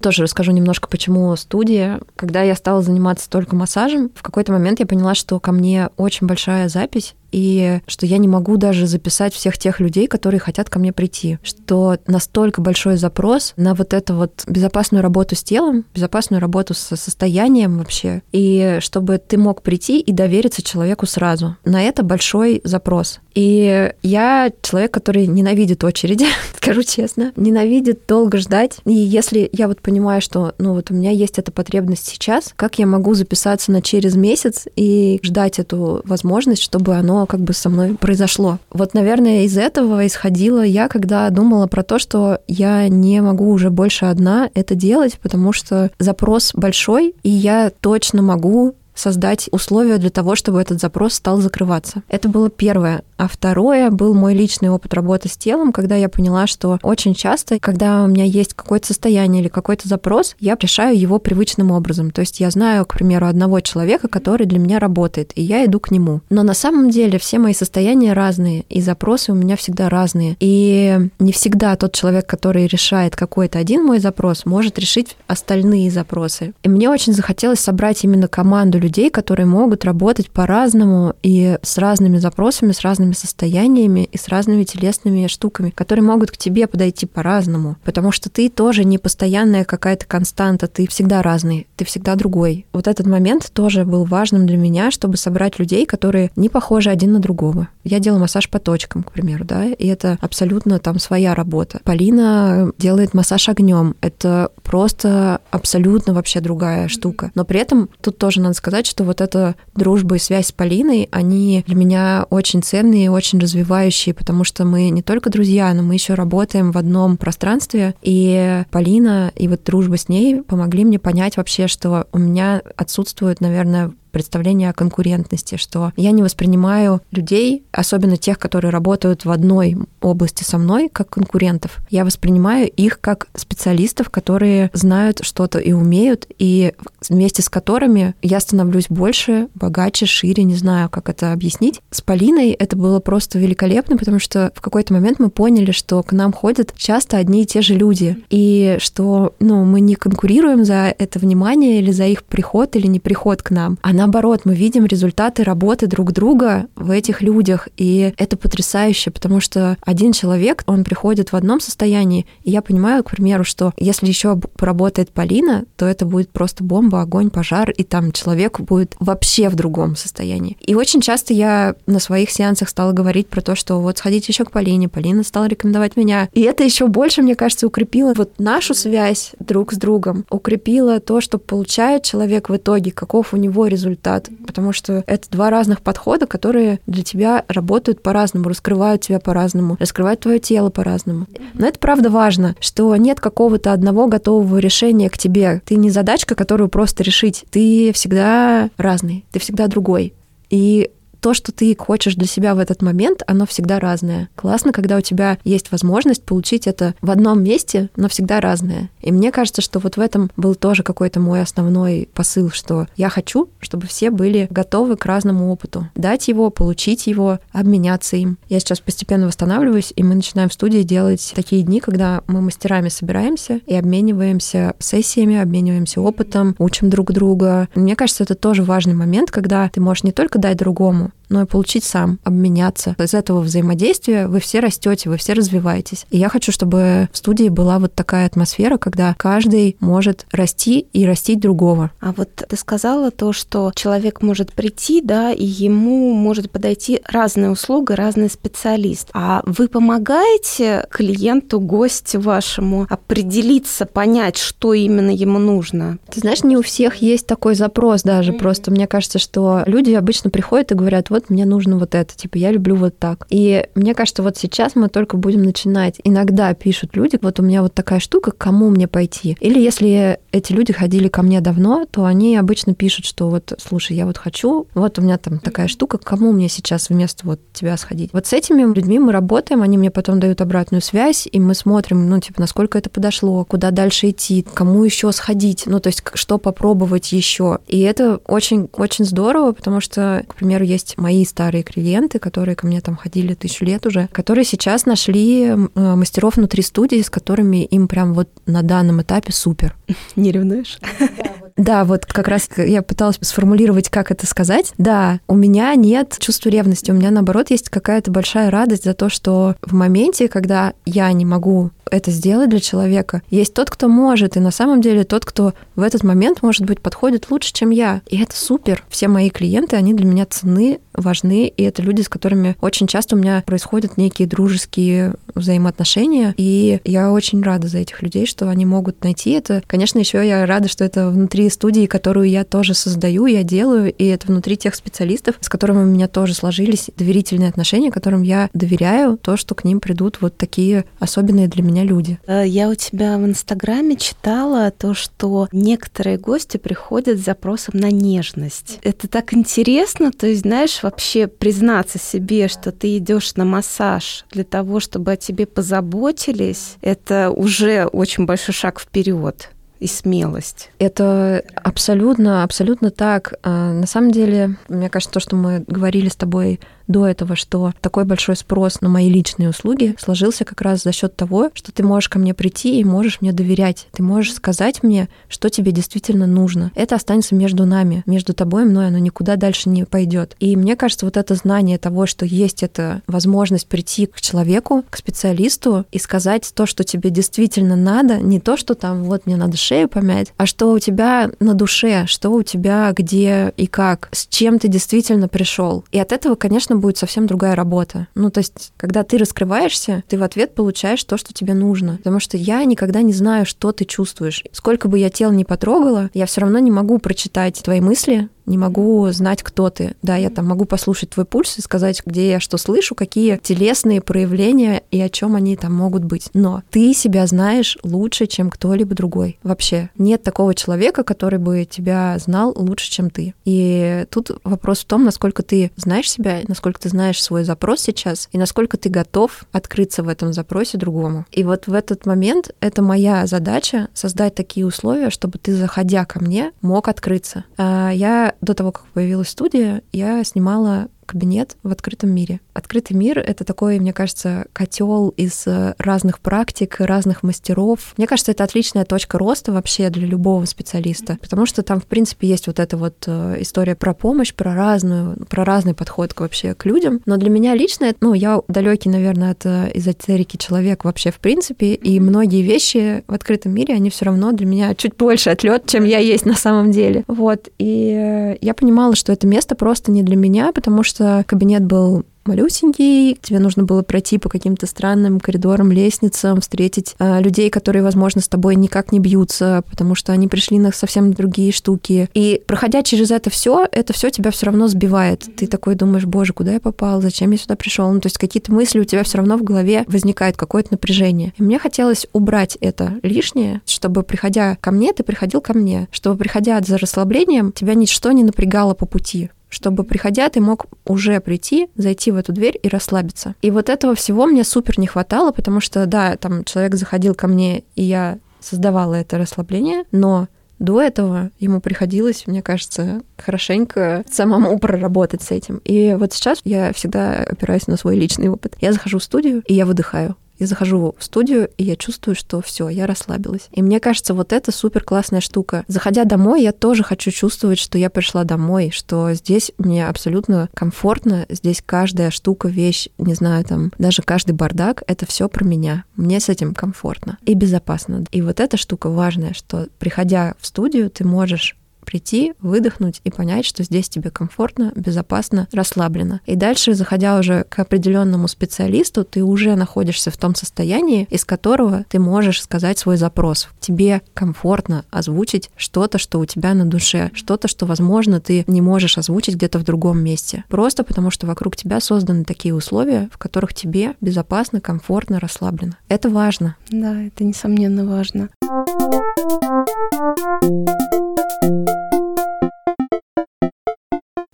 Тоже расскажу немножко, почему студия. Когда я стала заниматься только массажем, в какой-то момент я поняла, что ко мне очень большая запись и что я не могу даже записать всех тех людей, которые хотят ко мне прийти, что настолько большой запрос на вот эту вот безопасную работу с телом, безопасную работу со состоянием вообще, и чтобы ты мог прийти и довериться человеку сразу. На это большой запрос. И я человек, который ненавидит очереди, скажу честно, ненавидит долго ждать. И если я вот понимаю, что, ну вот у меня есть эта потребность сейчас, как я могу записаться на через месяц и ждать эту возможность, чтобы оно как бы со мной произошло. Вот, наверное, из этого исходила я, когда думала про то, что я не могу уже больше одна это делать, потому что запрос большой, и я точно могу создать условия для того, чтобы этот запрос стал закрываться. Это было первое. А второе был мой личный опыт работы с телом, когда я поняла, что очень часто, когда у меня есть какое-то состояние или какой-то запрос, я решаю его привычным образом. То есть я знаю, к примеру, одного человека, который для меня работает, и я иду к нему. Но на самом деле все мои состояния разные, и запросы у меня всегда разные. И не всегда тот человек, который решает какой-то один мой запрос, может решить остальные запросы. И мне очень захотелось собрать именно команду людей, которые могут работать по-разному и с разными запросами, с разными состояниями и с разными телесными штуками, которые могут к тебе подойти по-разному, потому что ты тоже не постоянная какая-то константа, ты всегда разный, ты всегда другой. Вот этот момент тоже был важным для меня, чтобы собрать людей, которые не похожи один на другого. Я делаю массаж по точкам, к примеру, да, и это абсолютно там своя работа. Полина делает массаж огнем. Это просто абсолютно вообще другая штука. Но при этом тут тоже надо сказать, что вот эта дружба и связь с Полиной, они для меня очень ценные и очень развивающие, потому что мы не только друзья, но мы еще работаем в одном пространстве. И Полина и вот дружба с ней помогли мне понять вообще, что у меня отсутствует, наверное, представление о конкурентности, что я не воспринимаю людей, особенно тех, которые работают в одной области со мной, как конкурентов. Я воспринимаю их как специалистов, которые знают что-то и умеют, и вместе с которыми я становлюсь больше, богаче, шире, не знаю, как это объяснить. С Полиной это было просто великолепно, потому что в какой-то момент мы поняли, что к нам ходят часто одни и те же люди, и что ну, мы не конкурируем за это внимание или за их приход или не приход к нам, а наоборот, мы видим результаты работы друг друга в этих людях, и это потрясающе, потому что один человек, он приходит в одном состоянии, и я понимаю, к примеру, что если еще поработает Полина, то это будет просто бомба, огонь, пожар, и там человек будет вообще в другом состоянии. И очень часто я на своих сеансах стала говорить про то, что вот сходите еще к Полине, Полина стала рекомендовать меня. И это еще больше, мне кажется, укрепило вот нашу связь друг с другом, укрепило то, что получает человек в итоге, каков у него результат, потому что это два разных подхода, которые для тебя работают по-разному, раскрывают тебя по-разному, раскрывают твое тело по-разному. Но это правда важно, что нет какого-то одного готового решения к тебе. Ты не задачка, которую просто решить. Ты всегда разный, ты всегда другой. И то, что ты хочешь для себя в этот момент, оно всегда разное. Классно, когда у тебя есть возможность получить это в одном месте, но всегда разное. И мне кажется, что вот в этом был тоже какой-то мой основной посыл, что я хочу, чтобы все были готовы к разному опыту. Дать его, получить его, обменяться им. Я сейчас постепенно восстанавливаюсь, и мы начинаем в студии делать такие дни, когда мы мастерами собираемся и обмениваемся сессиями, обмениваемся опытом, учим друг друга. Мне кажется, это тоже важный момент, когда ты можешь не только дать другому, но и получить сам, обменяться. Из этого взаимодействия вы все растете, вы все развиваетесь. И я хочу, чтобы в студии была вот такая атмосфера, когда каждый может расти и растить другого. А вот ты сказала то, что человек может прийти, да, и ему может подойти разная услуга, разный специалист. А вы помогаете клиенту, гостю вашему определиться, понять, что именно ему нужно? Ты знаешь, не у всех есть такой запрос даже. Mm-hmm. Просто мне кажется, что люди обычно приходят и говорят, вот мне нужно вот это, типа я люблю вот так. И мне кажется, вот сейчас мы только будем начинать. Иногда пишут люди, вот у меня вот такая штука, к кому мне пойти? Или если эти люди ходили ко мне давно, то они обычно пишут, что вот, слушай, я вот хочу, вот у меня там такая штука, к кому мне сейчас вместо вот тебя сходить? Вот с этими людьми мы работаем, они мне потом дают обратную связь, и мы смотрим, ну, типа, насколько это подошло, куда дальше идти, кому еще сходить, ну, то есть, что попробовать еще. И это очень-очень здорово, потому что, к примеру, есть мои старые клиенты, которые ко мне там ходили тысячу лет уже, которые сейчас нашли э, мастеров внутри студии, с которыми им прям вот на данном этапе супер. Не ревнуешь? Да, вот как раз я пыталась сформулировать, как это сказать. Да, у меня нет чувства ревности, у меня наоборот есть какая-то большая радость за то, что в моменте, когда я не могу это сделать для человека. Есть тот, кто может, и на самом деле тот, кто в этот момент, может быть, подходит лучше, чем я. И это супер. Все мои клиенты, они для меня ценны, важны, и это люди, с которыми очень часто у меня происходят некие дружеские взаимоотношения, и я очень рада за этих людей, что они могут найти это. Конечно, еще я рада, что это внутри студии, которую я тоже создаю, я делаю, и это внутри тех специалистов, с которыми у меня тоже сложились доверительные отношения, которым я доверяю то, что к ним придут вот такие особенные для меня люди. Э, я у тебя в Инстаграме читала то, что некоторые гости приходят с запросом на нежность. Это так интересно, то есть, знаешь, вообще признаться себе, что ты идешь на массаж для того, чтобы о тебе позаботились, это уже очень большой шаг вперед. И смелость. Это абсолютно, абсолютно так. А, на самом деле, мне кажется, то, что мы говорили с тобой до этого, что такой большой спрос на мои личные услуги сложился как раз за счет того, что ты можешь ко мне прийти и можешь мне доверять. Ты можешь сказать мне, что тебе действительно нужно. Это останется между нами, между тобой и мной, оно никуда дальше не пойдет. И мне кажется, вот это знание того, что есть эта возможность прийти к человеку, к специалисту и сказать то, что тебе действительно надо, не то, что там вот мне надо шею помять, а что у тебя на душе, что у тебя где и как, с чем ты действительно пришел. И от этого, конечно, будет совсем другая работа. Ну, то есть, когда ты раскрываешься, ты в ответ получаешь то, что тебе нужно. Потому что я никогда не знаю, что ты чувствуешь. Сколько бы я тело не потрогала, я все равно не могу прочитать твои мысли, не могу знать, кто ты. Да, я там могу послушать твой пульс и сказать, где я что слышу, какие телесные проявления и о чем они там могут быть. Но ты себя знаешь лучше, чем кто-либо другой. Вообще. Нет такого человека, который бы тебя знал лучше, чем ты. И тут вопрос в том, насколько ты знаешь себя, насколько ты знаешь свой запрос сейчас, и насколько ты готов открыться в этом запросе другому. И вот в этот момент это моя задача создать такие условия, чтобы ты, заходя ко мне, мог открыться. А я до того, как появилась студия, я снимала кабинет в открытом мире. Открытый мир — это такой, мне кажется, котел из э, разных практик, разных мастеров. Мне кажется, это отличная точка роста вообще для любого специалиста, потому что там, в принципе, есть вот эта вот э, история про помощь, про разную, про разный подход вообще к людям. Но для меня лично, ну, я далекий, наверное, от э, эзотерики человек вообще в принципе, и многие вещи в открытом мире, они все равно для меня чуть больше отлет, чем я есть на самом деле. Вот. И я понимала, что это место просто не для меня, потому что что кабинет был малюсенький, тебе нужно было пройти по каким-то странным коридорам, лестницам, встретить э, людей, которые, возможно, с тобой никак не бьются, потому что они пришли на совсем другие штуки. И проходя через это все, это все тебя все равно сбивает. Ты такой думаешь, боже, куда я попал, зачем я сюда пришел? Ну, то есть какие-то мысли у тебя все равно в голове возникает какое-то напряжение. И мне хотелось убрать это лишнее, чтобы, приходя ко мне, ты приходил ко мне, чтобы, приходя за расслаблением, тебя ничто не напрягало по пути чтобы, приходя, ты мог уже прийти, зайти в эту дверь и расслабиться. И вот этого всего мне супер не хватало, потому что, да, там человек заходил ко мне, и я создавала это расслабление, но до этого ему приходилось, мне кажется, хорошенько самому проработать с этим. И вот сейчас я всегда опираюсь на свой личный опыт. Я захожу в студию, и я выдыхаю. Я захожу в студию, и я чувствую, что все, я расслабилась. И мне кажется, вот это супер классная штука. Заходя домой, я тоже хочу чувствовать, что я пришла домой, что здесь мне абсолютно комфортно, здесь каждая штука, вещь, не знаю, там, даже каждый бардак, это все про меня. Мне с этим комфортно и безопасно. И вот эта штука важная, что приходя в студию, ты можешь прийти, выдохнуть и понять, что здесь тебе комфортно, безопасно, расслаблено. И дальше, заходя уже к определенному специалисту, ты уже находишься в том состоянии, из которого ты можешь сказать свой запрос. Тебе комфортно озвучить что-то, что у тебя на душе, что-то, что, возможно, ты не можешь озвучить где-то в другом месте. Просто потому, что вокруг тебя созданы такие условия, в которых тебе безопасно, комфортно, расслаблено. Это важно. Да, это несомненно важно.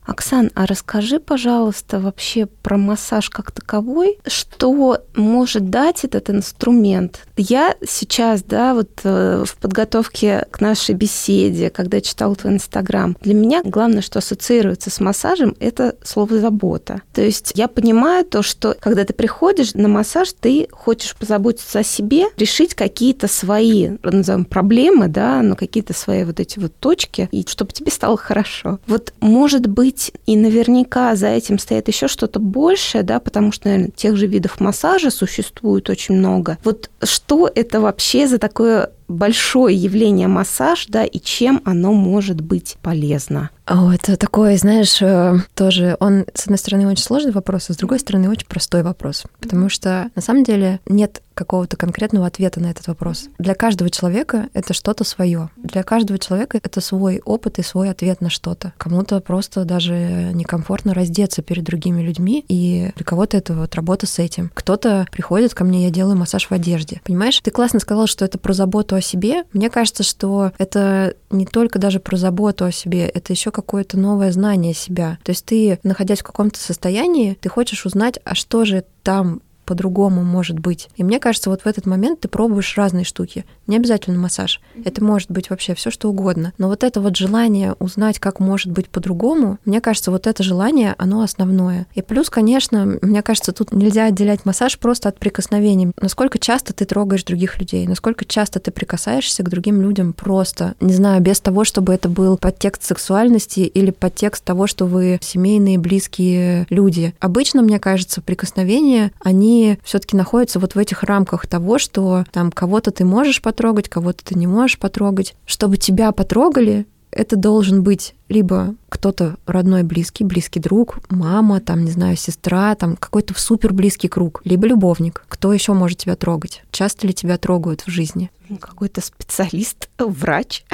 Оксан, а расскажи, пожалуйста, вообще про массаж как таковой, что может дать этот инструмент? Я сейчас, да, вот э, в подготовке к нашей беседе, когда читал твой Инстаграм, для меня главное, что ассоциируется с массажем, это слово «забота». То есть я понимаю то, что когда ты приходишь на массаж, ты хочешь позаботиться о себе, решить какие-то свои, назовем, проблемы, да, но какие-то свои вот эти вот точки, и чтобы тебе стало хорошо. Вот, может быть, быть, и наверняка за этим стоит еще что-то большее, да, потому что, наверное, тех же видов массажа существует очень много. Вот что это вообще за такое большое явление массаж, да, и чем оно может быть полезно? О, это такой, знаешь, э, тоже он, с одной стороны, очень сложный вопрос, а с другой стороны, очень простой вопрос. Потому что, на самом деле, нет какого-то конкретного ответа на этот вопрос. Для каждого человека это что-то свое. Для каждого человека это свой опыт и свой ответ на что-то. Кому-то просто даже некомфортно раздеться перед другими людьми, и для кого-то это вот работа с этим. Кто-то приходит ко мне, я делаю массаж в одежде. Понимаешь, ты классно сказал, что это про заботу о себе. Мне кажется, что это не только даже про заботу о себе, это еще какое-то новое знание себя. То есть ты, находясь в каком-то состоянии, ты хочешь узнать, а что же там по-другому может быть. И мне кажется, вот в этот момент ты пробуешь разные штуки. Не обязательно массаж. Это может быть вообще все что угодно. Но вот это вот желание узнать, как может быть по-другому, мне кажется, вот это желание, оно основное. И плюс, конечно, мне кажется, тут нельзя отделять массаж просто от прикосновений. Насколько часто ты трогаешь других людей, насколько часто ты прикасаешься к другим людям просто, не знаю, без того, чтобы это был подтекст сексуальности или подтекст того, что вы семейные, близкие люди. Обычно, мне кажется, прикосновения, они все-таки находятся вот в этих рамках того, что там кого-то ты можешь потрогать, кого-то ты не можешь потрогать. Чтобы тебя потрогали, это должен быть либо кто-то родной, близкий, близкий друг, мама, там, не знаю, сестра, там, какой-то супер близкий круг, либо любовник. Кто еще может тебя трогать? Часто ли тебя трогают в жизни? Какой-то специалист, врач.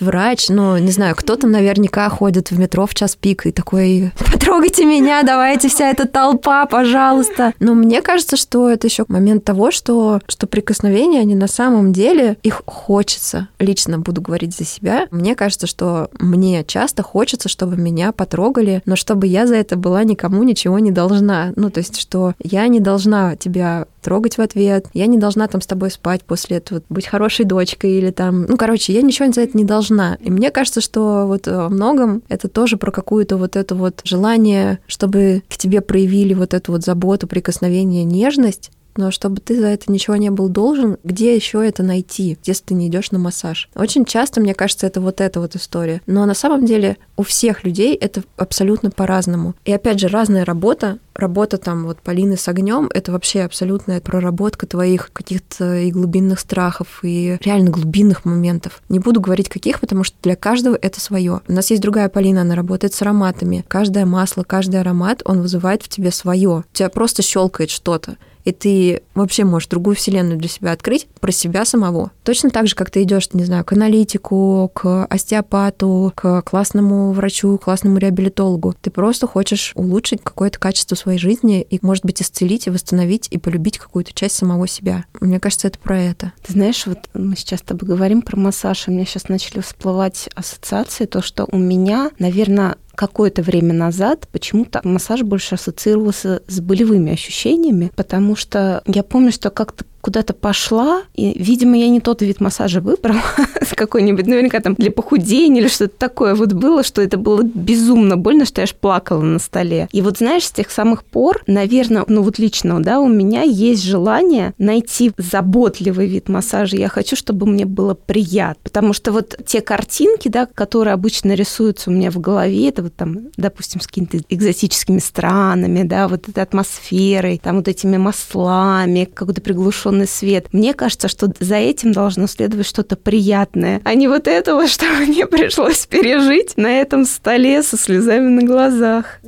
Врач, ну, не знаю, кто-то наверняка ходит в метро в час пик и такой, потрогайте меня, давайте вся эта толпа, пожалуйста. Но мне кажется, что это еще момент того, что, что прикосновения, они на самом деле, их хочется. Лично буду говорить за себя. Мне кажется, что мне часто хочется, чтобы меня потрогали, но чтобы я за это была никому ничего не должна. Ну, то есть, что я не должна тебя трогать в ответ, я не должна там с тобой спать после этого, быть хорошей дочкой или там... Ну, короче, я ничего за это не должна. И мне кажется, что вот во многом это тоже про какую-то вот это вот желание, чтобы к тебе проявили вот эту вот заботу, прикосновение, нежность, но чтобы ты за это ничего не был должен, где еще это найти, если ты не идешь на массаж? Очень часто, мне кажется, это вот эта вот история. Но на самом деле у всех людей это абсолютно по-разному. И опять же, разная работа, работа там вот Полины с огнем, это вообще абсолютная проработка твоих каких-то и глубинных страхов, и реально глубинных моментов. Не буду говорить каких, потому что для каждого это свое. У нас есть другая Полина, она работает с ароматами. Каждое масло, каждый аромат, он вызывает в тебе свое. У тебя просто щелкает что-то и ты вообще можешь другую вселенную для себя открыть про себя самого. Точно так же, как ты идешь, не знаю, к аналитику, к остеопату, к классному врачу, классному реабилитологу. Ты просто хочешь улучшить какое-то качество своей жизни и, может быть, исцелить и восстановить и полюбить какую-то часть самого себя. Мне кажется, это про это. Ты знаешь, вот мы сейчас с тобой говорим про массаж, и мне сейчас начали всплывать ассоциации, то, что у меня, наверное, какое-то время назад почему-то массаж больше ассоциировался с болевыми ощущениями, потому что я помню, что как-то куда-то пошла, и, видимо, я не тот вид массажа выбрала, какой-нибудь, наверняка там для похудения или что-то такое вот было, что это было безумно больно, что я аж плакала на столе. И вот, знаешь, с тех самых пор, наверное, ну вот лично, да, у меня есть желание найти заботливый вид массажа. Я хочу, чтобы мне было приятно, потому что вот те картинки, да, которые обычно рисуются у меня в голове, это вот там, допустим, с какими-то экзотическими странами, да, вот этой атмосферой, там вот этими маслами, какой-то приглушенный приглушенный свет. Мне кажется, что за этим должно следовать что-то приятное, а не вот этого, что мне пришлось пережить на этом столе со слезами на глазах.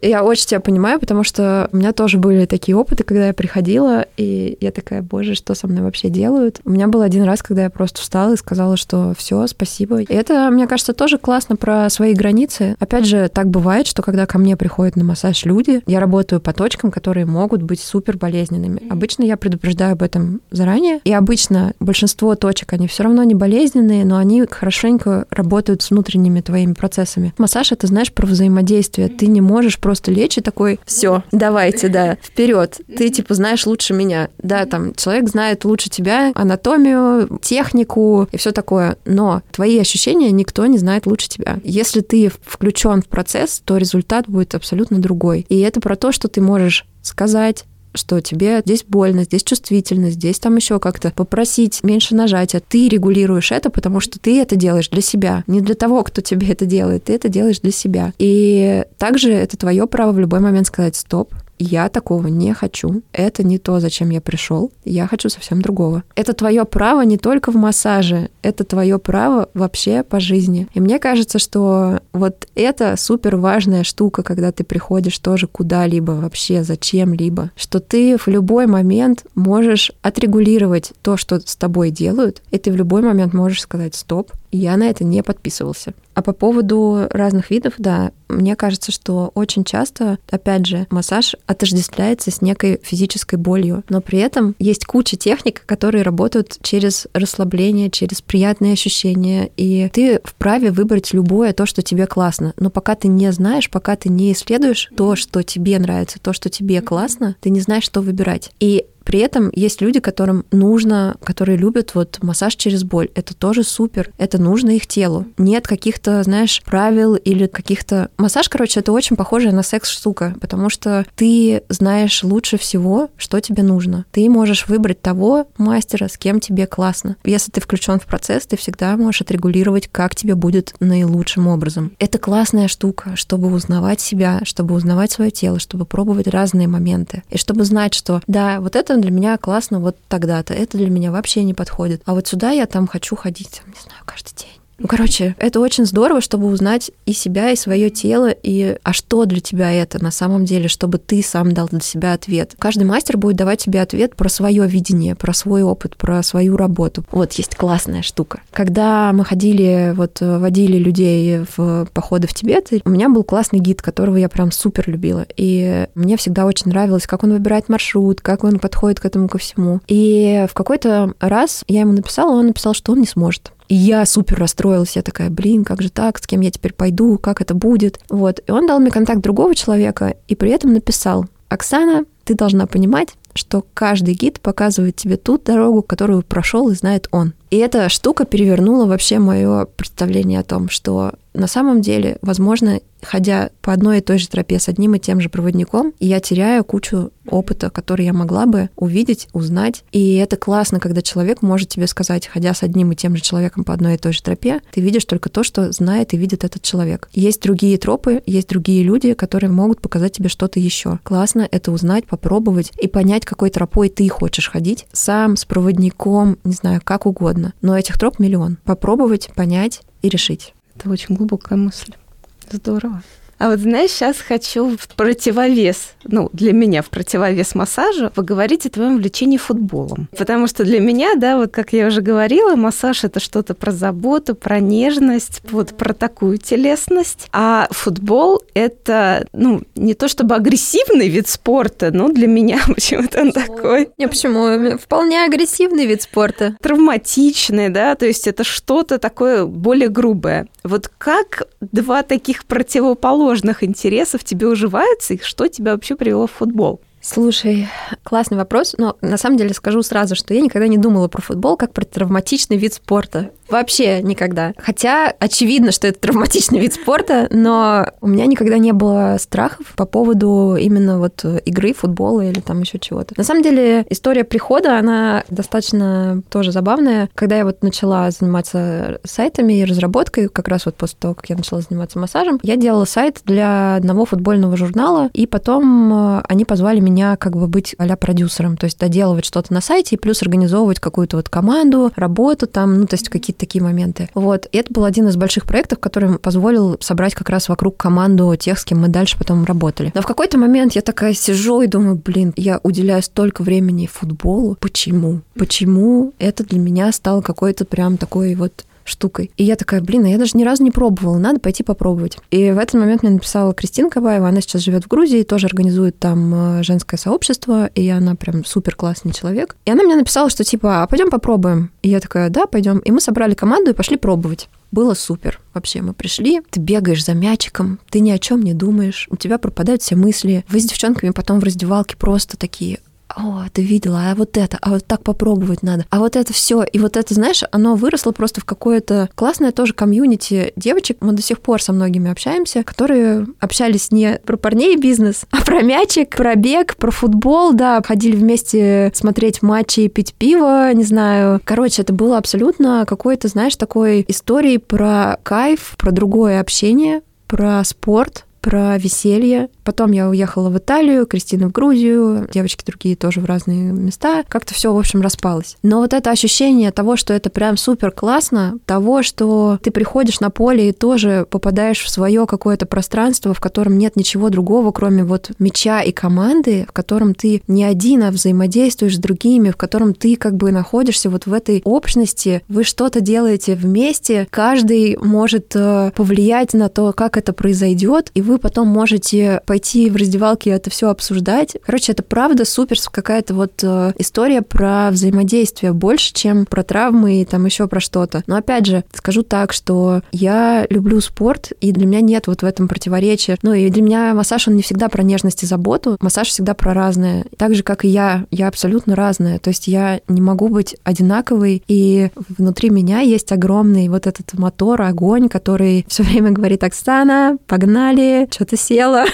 Я очень тебя понимаю, потому что у меня тоже были такие опыты, когда я приходила, и я такая, боже, что со мной вообще делают? У меня был один раз, когда я просто встала и сказала, что все, спасибо. И это, мне кажется, тоже классно про свои границы. Опять же, так бывает, что когда ко мне приходят на массаж люди, я работаю по точкам, которые могут быть супер болезненными. Обычно я предупреждаю об этом заранее, и обычно большинство точек, они все равно не болезненные, но они хорошенько работают с внутренними твоими процессами. Массаж — это, знаешь, про взаимодействие. Ты не можешь просто лечь и такой, все, давайте, да, вперед. Ты типа знаешь лучше меня. Да, там человек знает лучше тебя анатомию, технику и все такое. Но твои ощущения никто не знает лучше тебя. Если ты включен в процесс, то результат будет абсолютно другой. И это про то, что ты можешь сказать, что тебе здесь больно, здесь чувствительно, здесь там еще как-то попросить меньше нажатия. Ты регулируешь это, потому что ты это делаешь для себя, не для того, кто тебе это делает. Ты это делаешь для себя. И также это твое право в любой момент сказать стоп, я такого не хочу. Это не то, зачем я пришел. Я хочу совсем другого. Это твое право не только в массаже, это твое право вообще по жизни. И мне кажется, что вот это супер важная штука, когда ты приходишь тоже куда-либо вообще, зачем-либо, что ты в любой момент можешь отрегулировать то, что с тобой делают, и ты в любой момент можешь сказать стоп, Я на это не подписывался. А по поводу разных видов, да, мне кажется, что очень часто, опять же, массаж отождествляется с некой физической болью, но при этом есть куча техник, которые работают через расслабление, через приятные ощущения, и ты вправе выбрать любое то, что тебе классно. Но пока ты не знаешь, пока ты не исследуешь то, что тебе нравится, то, что тебе классно, ты не знаешь, что выбирать. И при этом есть люди, которым нужно, которые любят вот массаж через боль. Это тоже супер. Это нужно их телу. Нет каких-то, знаешь, правил или каких-то... Массаж, короче, это очень похоже на секс-штука, потому что ты знаешь лучше всего, что тебе нужно. Ты можешь выбрать того мастера, с кем тебе классно. Если ты включен в процесс, ты всегда можешь отрегулировать, как тебе будет наилучшим образом. Это классная штука, чтобы узнавать себя, чтобы узнавать свое тело, чтобы пробовать разные моменты. И чтобы знать, что да, вот это для меня классно вот тогда-то, это для меня вообще не подходит. А вот сюда я там хочу ходить, не знаю, каждый день. Ну, короче, это очень здорово, чтобы узнать и себя, и свое тело, и а что для тебя это на самом деле, чтобы ты сам дал для себя ответ. Каждый мастер будет давать тебе ответ про свое видение, про свой опыт, про свою работу. Вот есть классная штука. Когда мы ходили, вот водили людей в походы в Тибет, у меня был классный гид, которого я прям супер любила. И мне всегда очень нравилось, как он выбирает маршрут, как он подходит к этому ко всему. И в какой-то раз я ему написала, он написал, что он не сможет. И я супер расстроилась. Я такая, блин, как же так? С кем я теперь пойду? Как это будет? Вот. И он дал мне контакт другого человека и при этом написал, Оксана, ты должна понимать, что каждый гид показывает тебе ту дорогу, которую прошел и знает он. И эта штука перевернула вообще мое представление о том, что на самом деле, возможно, ходя по одной и той же тропе с одним и тем же проводником, я теряю кучу опыта, который я могла бы увидеть, узнать. И это классно, когда человек может тебе сказать, ходя с одним и тем же человеком по одной и той же тропе, ты видишь только то, что знает и видит этот человек. Есть другие тропы, есть другие люди, которые могут показать тебе что-то еще. Классно это узнать, попробовать и понять, какой тропой ты хочешь ходить. Сам, с проводником, не знаю, как угодно. Но этих троп миллион. Попробовать, понять и решить. Это очень глубокая мысль. Здорово. А вот знаешь, сейчас хочу в противовес, ну, для меня в противовес массажу, поговорить о твоем влечении футболом. Потому что для меня, да, вот как я уже говорила, массаж это что-то про заботу, про нежность, вот про такую телесность. А футбол это, ну, не то чтобы агрессивный вид спорта, но для меня почему-то он такой. Не, почему? Вполне агрессивный вид спорта. Травматичный, да, то есть это что-то такое более грубое. Вот как два таких противоположных интересов тебе уживаются, и что тебя вообще привело в футбол? Слушай, классный вопрос, но на самом деле скажу сразу, что я никогда не думала про футбол как про травматичный вид спорта. Вообще никогда. Хотя очевидно, что это травматичный вид спорта, но у меня никогда не было страхов по поводу именно вот игры, футбола или там еще чего-то. На самом деле история прихода, она достаточно тоже забавная. Когда я вот начала заниматься сайтами и разработкой, как раз вот после того, как я начала заниматься массажем, я делала сайт для одного футбольного журнала, и потом э, они позвали меня как бы быть а продюсером, то есть доделывать что-то на сайте и плюс организовывать какую-то вот команду, работу там, ну, то есть какие-то такие моменты. Вот. И это был один из больших проектов, который позволил собрать как раз вокруг команду тех, с кем мы дальше потом работали. Но в какой-то момент я такая сижу и думаю, блин, я уделяю столько времени футболу. Почему? Почему это для меня стало какой-то прям такой вот штукой. И я такая, блин, а я даже ни разу не пробовала, надо пойти попробовать. И в этот момент мне написала Кристина Кабаева, она сейчас живет в Грузии, тоже организует там э, женское сообщество, и она прям супер классный человек. И она мне написала, что типа, а пойдем попробуем. И я такая, да, пойдем. И мы собрали команду и пошли пробовать. Было супер. Вообще, мы пришли, ты бегаешь за мячиком, ты ни о чем не думаешь, у тебя пропадают все мысли. Вы с девчонками потом в раздевалке просто такие, о, ты видела, а вот это, а вот так попробовать надо, а вот это все. И вот это, знаешь, оно выросло просто в какое-то классное тоже комьюнити девочек. Мы до сих пор со многими общаемся, которые общались не про парней и бизнес, а про мячик, про бег, про футбол, да, ходили вместе смотреть матчи, пить пиво, не знаю. Короче, это было абсолютно какой-то, знаешь, такой истории про кайф, про другое общение, про спорт, про веселье, Потом я уехала в Италию, Кристина в Грузию, девочки другие тоже в разные места. Как-то все, в общем, распалось. Но вот это ощущение того, что это прям супер классно, того, что ты приходишь на поле и тоже попадаешь в свое какое-то пространство, в котором нет ничего другого, кроме вот мяча и команды, в котором ты не один, а взаимодействуешь с другими, в котором ты как бы находишься вот в этой общности, вы что-то делаете вместе, каждый может э, повлиять на то, как это произойдет, и вы потом можете пойти в раздевалке и это все обсуждать. Короче, это правда супер какая-то вот э, история про взаимодействие больше, чем про травмы и там еще про что-то. Но опять же, скажу так, что я люблю спорт, и для меня нет вот в этом противоречия. Ну и для меня массаж, он не всегда про нежность и заботу, массаж всегда про разное. Так же, как и я, я абсолютно разная. То есть я не могу быть одинаковой, и внутри меня есть огромный вот этот мотор, огонь, который все время говорит, Оксана, погнали, что-то села,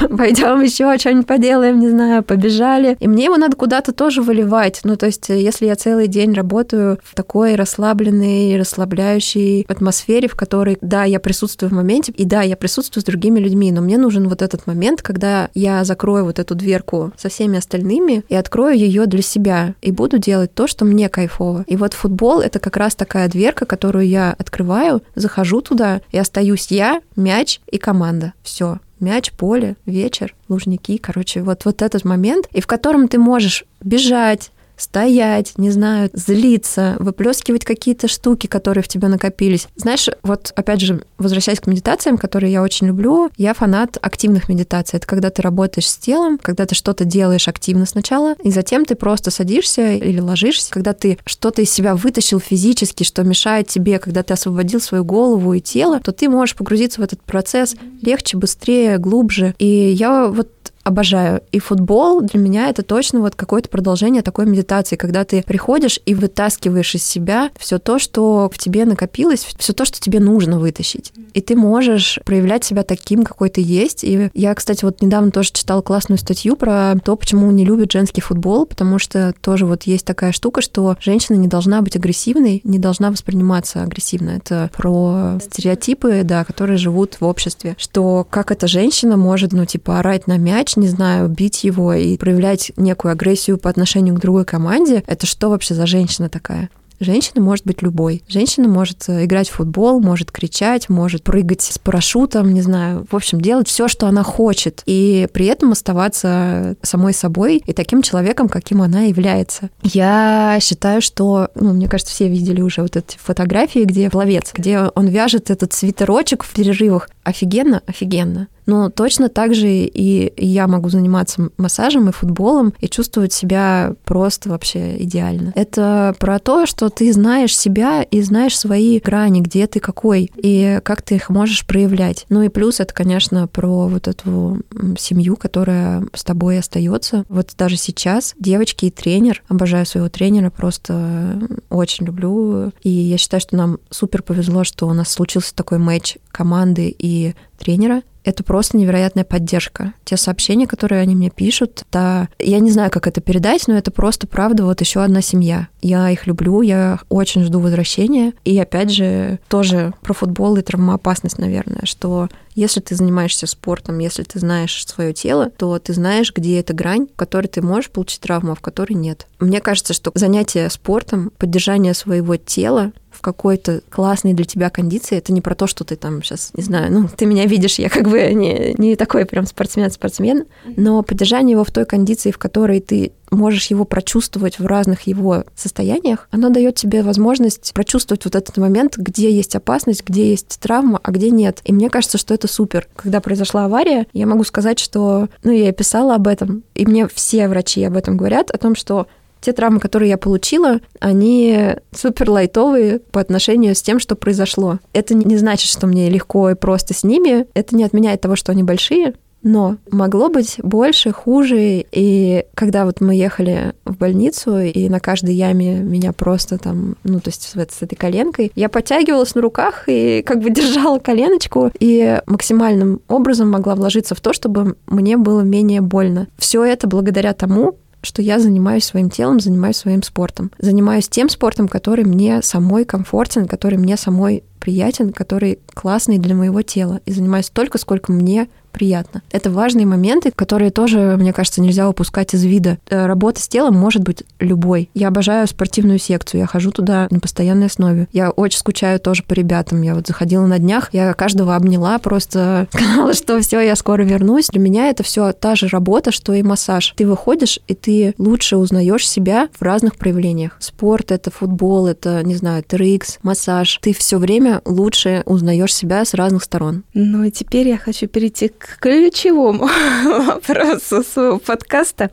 пойдем еще что-нибудь поделаем, не знаю, побежали. И мне его надо куда-то тоже выливать. Ну, то есть, если я целый день работаю в такой расслабленной, расслабляющей атмосфере, в которой, да, я присутствую в моменте, и да, я присутствую с другими людьми, но мне нужен вот этот момент, когда я закрою вот эту дверку со всеми остальными и открою ее для себя, и буду делать то, что мне кайфово. И вот футбол — это как раз такая дверка, которую я открываю, захожу туда, и остаюсь я, мяч и команда. Все мяч, поле, вечер, лужники, короче, вот, вот этот момент, и в котором ты можешь бежать, стоять, не знаю, злиться, выплескивать какие-то штуки, которые в тебе накопились. Знаешь, вот опять же, возвращаясь к медитациям, которые я очень люблю, я фанат активных медитаций. Это когда ты работаешь с телом, когда ты что-то делаешь активно сначала, и затем ты просто садишься или ложишься, когда ты что-то из себя вытащил физически, что мешает тебе, когда ты освободил свою голову и тело, то ты можешь погрузиться в этот процесс легче, быстрее, глубже. И я вот обожаю. И футбол для меня это точно вот какое-то продолжение такой медитации, когда ты приходишь и вытаскиваешь из себя все то, что в тебе накопилось, все то, что тебе нужно вытащить. И ты можешь проявлять себя таким, какой ты есть. И я, кстати, вот недавно тоже читала классную статью про то, почему не любят женский футбол, потому что тоже вот есть такая штука, что женщина не должна быть агрессивной, не должна восприниматься агрессивно. Это про стереотипы, да, которые живут в обществе, что как эта женщина может, ну, типа, орать на мяч, не знаю, бить его и проявлять некую агрессию по отношению к другой команде, это что вообще за женщина такая? Женщина может быть любой. Женщина может э, играть в футбол, может кричать, может прыгать с парашютом, не знаю, в общем, делать все, что она хочет, и при этом оставаться самой собой и таким человеком, каким она является. Я считаю, что, ну, мне кажется, все видели уже вот эти фотографии, где пловец, где он вяжет этот свитерочек в перерывах. Офигенно, офигенно. Но точно так же и я могу заниматься массажем и футболом и чувствовать себя просто вообще идеально. Это про то, что ты знаешь себя и знаешь свои грани, где ты какой, и как ты их можешь проявлять. Ну и плюс это, конечно, про вот эту семью, которая с тобой остается. Вот даже сейчас девочки и тренер, обожаю своего тренера, просто очень люблю. И я считаю, что нам супер повезло, что у нас случился такой матч команды и тренера, это просто невероятная поддержка. Те сообщения, которые они мне пишут, да, я не знаю, как это передать, но это просто правда вот еще одна семья. Я их люблю, я очень жду возвращения. И опять же, тоже про футбол и травмоопасность, наверное, что если ты занимаешься спортом, если ты знаешь свое тело, то ты знаешь, где эта грань, в которой ты можешь получить травму, а в которой нет. Мне кажется, что занятие спортом, поддержание своего тела какой-то классной для тебя кондиции, это не про то, что ты там сейчас, не знаю, ну, ты меня видишь, я как бы не, не такой прям спортсмен-спортсмен, но поддержание его в той кондиции, в которой ты можешь его прочувствовать в разных его состояниях, оно дает тебе возможность прочувствовать вот этот момент, где есть опасность, где есть травма, а где нет. И мне кажется, что это супер. Когда произошла авария, я могу сказать, что, ну, я писала об этом, и мне все врачи об этом говорят, о том, что те травмы, которые я получила, они супер лайтовые по отношению с тем, что произошло. Это не значит, что мне легко и просто с ними. Это не отменяет того, что они большие. Но могло быть больше, хуже. И когда вот мы ехали в больницу, и на каждой яме меня просто там, ну, то есть с, с этой коленкой, я подтягивалась на руках и как бы держала коленочку, и максимальным образом могла вложиться в то, чтобы мне было менее больно. Все это благодаря тому, что я занимаюсь своим телом, занимаюсь своим спортом. Занимаюсь тем спортом, который мне самой комфортен, который мне самой приятен, который классный для моего тела. И занимаюсь столько, сколько мне приятно. Это важные моменты, которые тоже, мне кажется, нельзя упускать из вида. Э, работа с телом может быть любой. Я обожаю спортивную секцию, я хожу туда на постоянной основе. Я очень скучаю тоже по ребятам. Я вот заходила на днях, я каждого обняла, просто сказала, что все, я скоро вернусь. Для меня это все та же работа, что и массаж. Ты выходишь, и ты лучше узнаешь себя в разных проявлениях. Спорт — это футбол, это, не знаю, TRX, массаж. Ты все время лучше узнаешь себя с разных сторон. Ну и теперь я хочу перейти к к ключевому вопросу своего подкаста.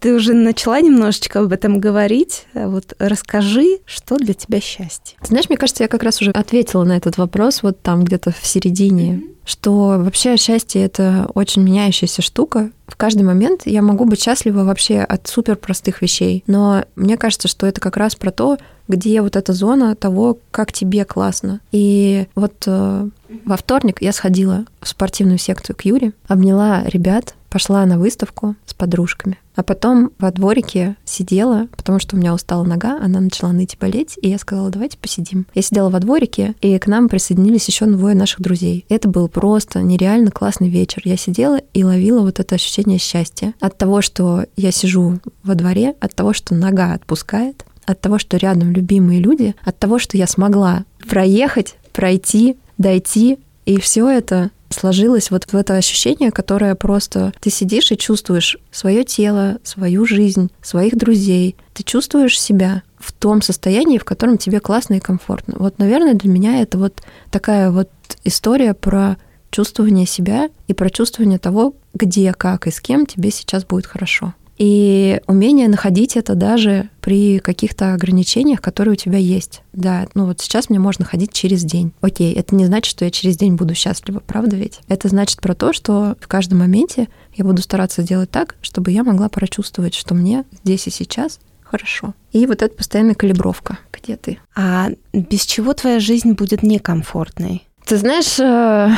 Ты уже начала немножечко об этом говорить. Вот расскажи, что для тебя счастье. Ты знаешь, мне кажется, я как раз уже ответила на этот вопрос вот там где-то в середине, mm-hmm. что вообще счастье это очень меняющаяся штука. В каждый момент я могу быть счастлива вообще от супер простых вещей. Но мне кажется, что это как раз про то, где вот эта зона того, как тебе классно. И вот э, во вторник я сходила в спортивную секцию к Юре, обняла ребят, пошла на выставку с подружками. А потом во дворике сидела, потому что у меня устала нога, она начала ныть и болеть, и я сказала, давайте посидим. Я сидела во дворике, и к нам присоединились еще двое наших друзей. Это был просто нереально классный вечер. Я сидела и ловила вот это ощущение счастья от того, что я сижу во дворе, от того, что нога отпускает, от того, что рядом любимые люди, от того, что я смогла проехать, пройти, дойти, и все это сложилось вот в это ощущение, которое просто ты сидишь и чувствуешь свое тело, свою жизнь, своих друзей. Ты чувствуешь себя в том состоянии, в котором тебе классно и комфортно. Вот, наверное, для меня это вот такая вот история про чувствование себя и про чувствование того, где, как и с кем тебе сейчас будет хорошо. И умение находить это даже при каких-то ограничениях, которые у тебя есть. Да, ну вот сейчас мне можно ходить через день. Окей, это не значит, что я через день буду счастлива, правда ведь? Это значит про то, что в каждом моменте я буду стараться сделать так, чтобы я могла прочувствовать, что мне здесь и сейчас хорошо. И вот эта постоянная калибровка. Где ты? А без чего твоя жизнь будет некомфортной? Ты знаешь, э,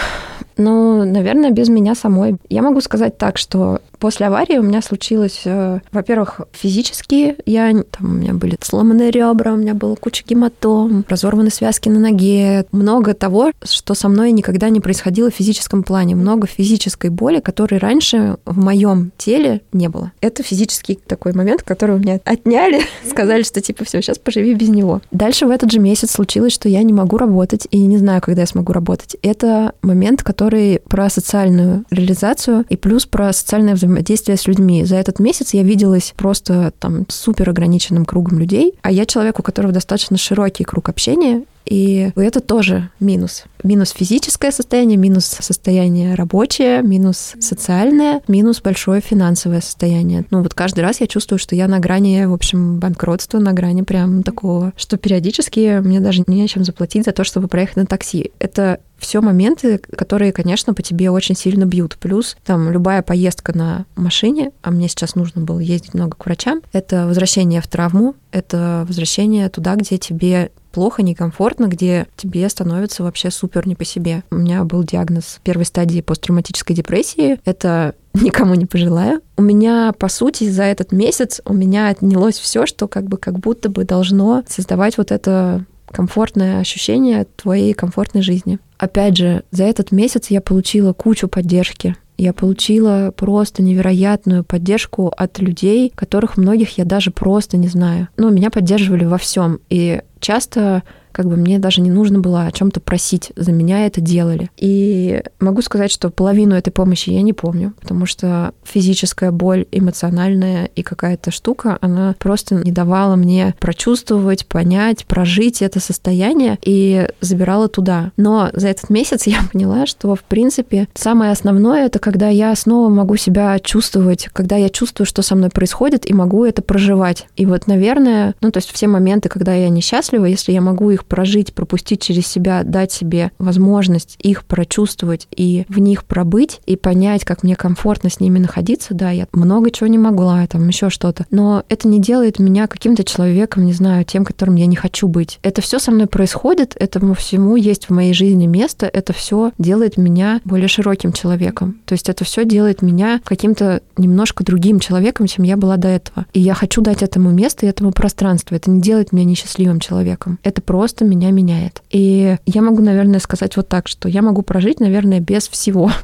ну, наверное, без меня самой. Я могу сказать так, что После аварии у меня случилось, э, во-первых, физически, я, там, у меня были сломанные ребра, у меня была куча гематом, разорваны связки на ноге, много того, что со мной никогда не происходило в физическом плане, много физической боли, которой раньше в моем теле не было. Это физический такой момент, который у меня отняли, сказали, что типа все, сейчас поживи без него. Дальше в этот же месяц случилось, что я не могу работать и не знаю, когда я смогу работать. Это момент, который про социальную реализацию и плюс про социальное взаимодействие с людьми. За этот месяц я виделась просто там супер ограниченным кругом людей, а я человек, у которого достаточно широкий круг общения, и это тоже минус. Минус физическое состояние, минус состояние рабочее, минус социальное, минус большое финансовое состояние. Ну вот каждый раз я чувствую, что я на грани, в общем, банкротства, на грани прям такого, что периодически мне даже не о чем заплатить за то, чтобы проехать на такси. Это все моменты, которые, конечно, по тебе очень сильно бьют. Плюс там любая поездка на машине, а мне сейчас нужно было ездить много к врачам, это возвращение в травму, это возвращение туда, где тебе плохо, некомфортно, где тебе становится вообще супер не по себе. У меня был диагноз первой стадии посттравматической депрессии. Это никому не пожелаю. У меня, по сути, за этот месяц у меня отнялось все, что как бы как будто бы должно создавать вот это комфортное ощущение твоей комфортной жизни. Опять же, за этот месяц я получила кучу поддержки. Я получила просто невероятную поддержку от людей, которых многих я даже просто не знаю. Ну, меня поддерживали во всем. И часто как бы мне даже не нужно было о чем-то просить, за меня это делали. И могу сказать, что половину этой помощи я не помню, потому что физическая боль, эмоциональная и какая-то штука, она просто не давала мне прочувствовать, понять, прожить это состояние и забирала туда. Но за этот месяц я поняла, что, в принципе, самое основное это когда я снова могу себя чувствовать, когда я чувствую, что со мной происходит, и могу это проживать. И вот, наверное, ну, то есть все моменты, когда я несчастлива, если я могу их прожить, пропустить через себя, дать себе возможность их прочувствовать и в них пробыть, и понять, как мне комфортно с ними находиться, да, я много чего не могла, там еще что-то, но это не делает меня каким-то человеком, не знаю, тем, которым я не хочу быть. Это все со мной происходит, этому всему есть в моей жизни место, это все делает меня более широким человеком. То есть это все делает меня каким-то немножко другим человеком, чем я была до этого. И я хочу дать этому место и этому пространство. Это не делает меня несчастливым человеком. Это просто меня меняет. И я могу, наверное, сказать вот так, что я могу прожить, наверное, без всего.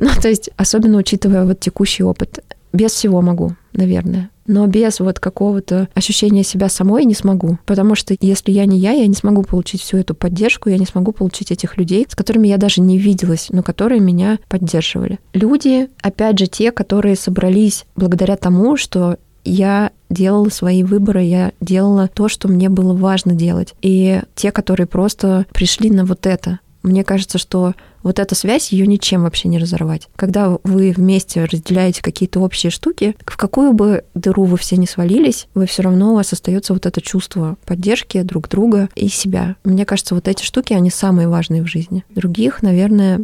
Ну, то есть, особенно учитывая вот текущий опыт. Без всего могу, наверное. Но без вот какого-то ощущения себя самой не смогу. Потому что если я не я, я не смогу получить всю эту поддержку, я не смогу получить этих людей, с которыми я даже не виделась, но которые меня поддерживали. Люди, опять же, те, которые собрались благодаря тому, что я делала свои выборы, я делала то, что мне было важно делать. И те, которые просто пришли на вот это. Мне кажется, что вот эта связь, ее ничем вообще не разорвать. Когда вы вместе разделяете какие-то общие штуки, в какую бы дыру вы все не свалились, вы все равно у вас остается вот это чувство поддержки друг друга и себя. Мне кажется, вот эти штуки, они самые важные в жизни. Других, наверное...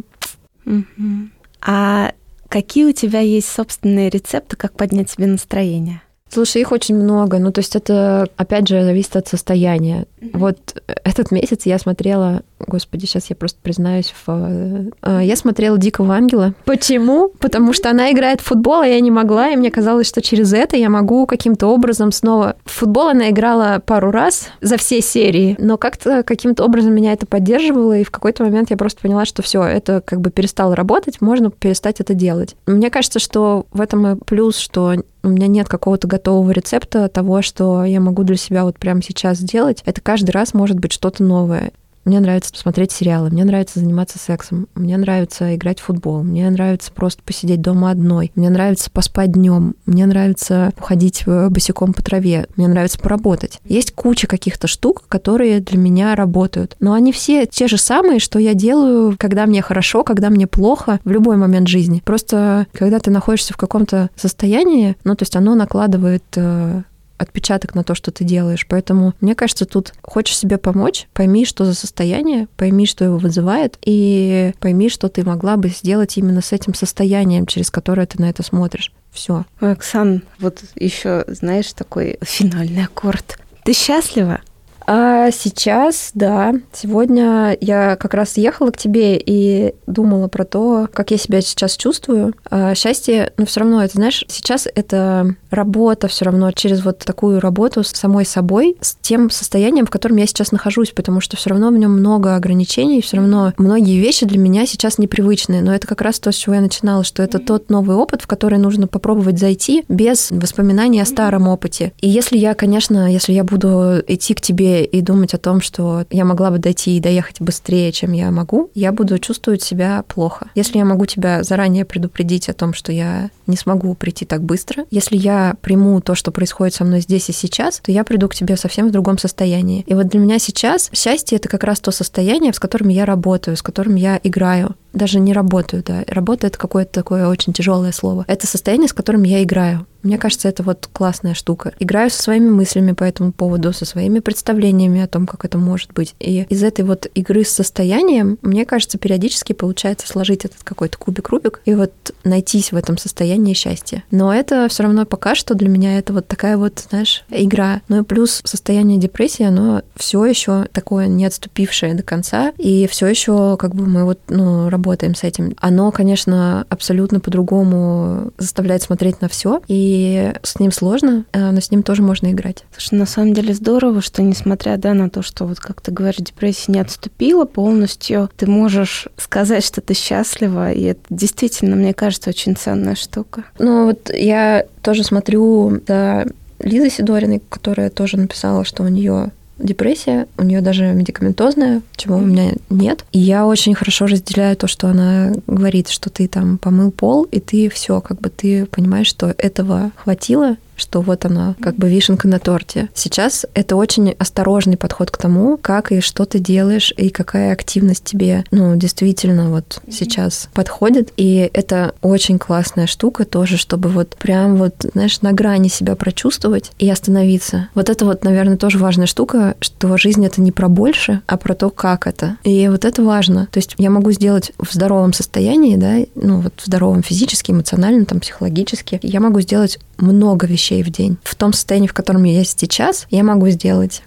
А какие у тебя есть собственные рецепты, как поднять себе настроение? Слушай, их очень много. Ну, то есть это, опять же, зависит от состояния. Mm-hmm. Вот этот месяц я смотрела Господи, сейчас я просто признаюсь. В... Э, я смотрела «Дикого ангела». Почему? Потому что она играет в футбол, а я не могла, и мне казалось, что через это я могу каким-то образом снова... В футбол она играла пару раз за все серии, но как-то каким-то образом меня это поддерживало, и в какой-то момент я просто поняла, что все, это как бы перестало работать, можно перестать это делать. Мне кажется, что в этом и плюс, что у меня нет какого-то готового рецепта того, что я могу для себя вот прямо сейчас сделать. Это каждый раз может быть что-то новое. Мне нравится посмотреть сериалы, мне нравится заниматься сексом, мне нравится играть в футбол, мне нравится просто посидеть дома одной, мне нравится поспать днем, мне нравится уходить босиком по траве, мне нравится поработать. Есть куча каких-то штук, которые для меня работают, но они все те же самые, что я делаю, когда мне хорошо, когда мне плохо, в любой момент жизни. Просто когда ты находишься в каком-то состоянии, ну, то есть оно накладывает э, отпечаток на то, что ты делаешь. Поэтому, мне кажется, тут хочешь себе помочь, пойми, что за состояние, пойми, что его вызывает, и пойми, что ты могла бы сделать именно с этим состоянием, через которое ты на это смотришь. Все. Оксан, вот еще, знаешь, такой финальный аккорд. Ты счастлива? А сейчас, да, сегодня я как раз ехала к тебе и думала про то, как я себя сейчас чувствую. А счастье, но ну, все равно, это, знаешь, сейчас это работа все равно через вот такую работу с самой собой, с тем состоянием, в котором я сейчас нахожусь, потому что все равно в нем много ограничений, все равно многие вещи для меня сейчас непривычные. Но это как раз то, с чего я начинала, что это тот новый опыт, в который нужно попробовать зайти без воспоминаний о старом опыте. И если я, конечно, если я буду идти к тебе и думать о том, что я могла бы дойти и доехать быстрее, чем я могу, я буду чувствовать себя плохо. Если я могу тебя заранее предупредить о том, что я не смогу прийти так быстро, если я приму то, что происходит со мной здесь и сейчас, то я приду к тебе совсем в другом состоянии. И вот для меня сейчас счастье — это как раз то состояние, с которым я работаю, с которым я играю даже не работаю, да. Работа — это какое-то такое очень тяжелое слово. Это состояние, с которым я играю. Мне кажется, это вот классная штука. Играю со своими мыслями по этому поводу, со своими представлениями о том, как это может быть. И из этой вот игры с состоянием, мне кажется, периодически получается сложить этот какой-то кубик-рубик и вот найтись в этом состоянии счастья. Но это все равно пока что для меня это вот такая вот, знаешь, игра. Ну и плюс состояние депрессии, оно все еще такое не отступившее до конца, и все еще как бы мы вот, ну, работаем с этим. Оно, конечно, абсолютно по-другому заставляет смотреть на все, и с ним сложно, э, но с ним тоже можно играть. Слушай, на самом деле здорово, что несмотря да, на то, что вот как ты говоришь, депрессия не отступила полностью, ты можешь сказать, что ты счастлива, и это действительно, мне кажется, очень ценная штука. Ну вот я тоже смотрю за Лизой Сидориной, которая тоже написала, что у нее депрессия, у нее даже медикаментозная, чего у меня нет. И я очень хорошо разделяю то, что она говорит, что ты там помыл пол, и ты все, как бы ты понимаешь, что этого хватило, что вот она, как бы вишенка на торте. Сейчас это очень осторожный подход к тому, как и что ты делаешь, и какая активность тебе, ну, действительно вот сейчас подходит. И это очень классная штука тоже, чтобы вот прям вот, знаешь, на грани себя прочувствовать и остановиться. Вот это вот, наверное, тоже важная штука, что жизнь это не про больше, а про то, как это. И вот это важно. То есть я могу сделать в здоровом состоянии, да, ну вот в здоровом физически, эмоционально, там, психологически, я могу сделать много вещей в день. В том состоянии, в котором я есть сейчас, я могу сделать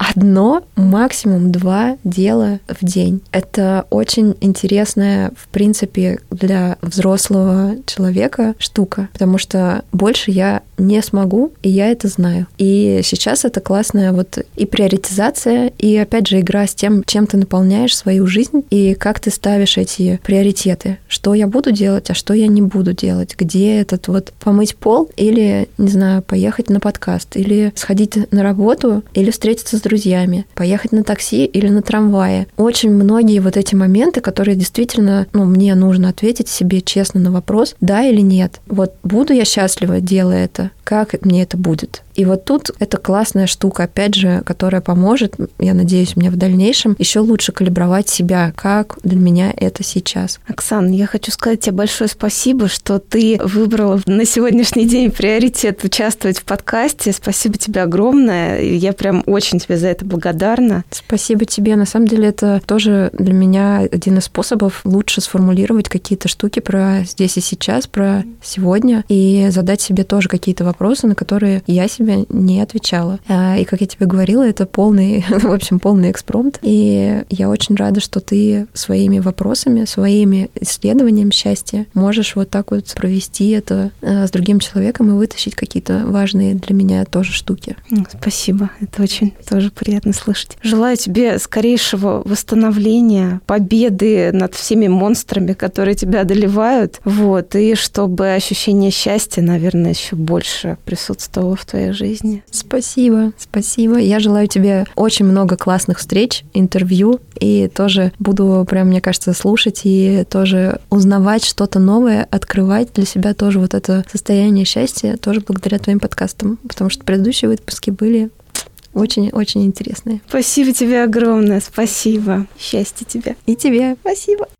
одно, максимум два дела в день. Это очень интересная, в принципе, для взрослого человека штука, потому что больше я не смогу, и я это знаю. И сейчас это классная вот и приоритизация, и опять же игра с тем, чем ты наполняешь свою жизнь, и как ты ставишь эти приоритеты. Что я буду делать, а что я не буду делать. Где этот вот помыть пол, или, не знаю, поехать на подкаст, или сходить на работу, или встретиться с друзьями, поехать на такси или на трамвае. Очень многие вот эти моменты, которые действительно, ну, мне нужно ответить себе честно на вопрос, да или нет. Вот буду я счастлива, делая это, как мне это будет. И вот тут это классная штука, опять же, которая поможет, я надеюсь, мне в дальнейшем еще лучше калибровать себя, как для меня это сейчас. Оксан, я хочу сказать тебе большое спасибо, что ты выбрала на сегодняшний день приоритет участвовать в подкасте. Спасибо тебе огромное. Я прям очень тебе за это благодарна. Спасибо тебе. На самом деле это тоже для меня один из способов лучше сформулировать какие-то штуки про здесь и сейчас, про сегодня, и задать себе тоже какие-то вопросы, на которые я себе не отвечала. А, и, как я тебе говорила, это полный, в общем, полный экспромт. И я очень рада, что ты своими вопросами, своими исследованиями счастья можешь вот так вот провести это а, с другим человеком и вытащить какие-то важные для меня тоже штуки. Спасибо. Это очень тоже приятно слышать. Желаю тебе скорейшего восстановления, победы над всеми монстрами, которые тебя одолевают. Вот. И чтобы ощущение счастья, наверное, еще больше присутствовало в твоей жизни. Спасибо, спасибо. Я желаю тебе очень много классных встреч, интервью, и тоже буду прям, мне кажется, слушать и тоже узнавать что-то новое, открывать для себя тоже вот это состояние счастья, тоже благодаря твоим подкастам, потому что предыдущие выпуски были очень-очень интересные. Спасибо тебе огромное, спасибо. Счастья тебе. И тебе. Спасибо.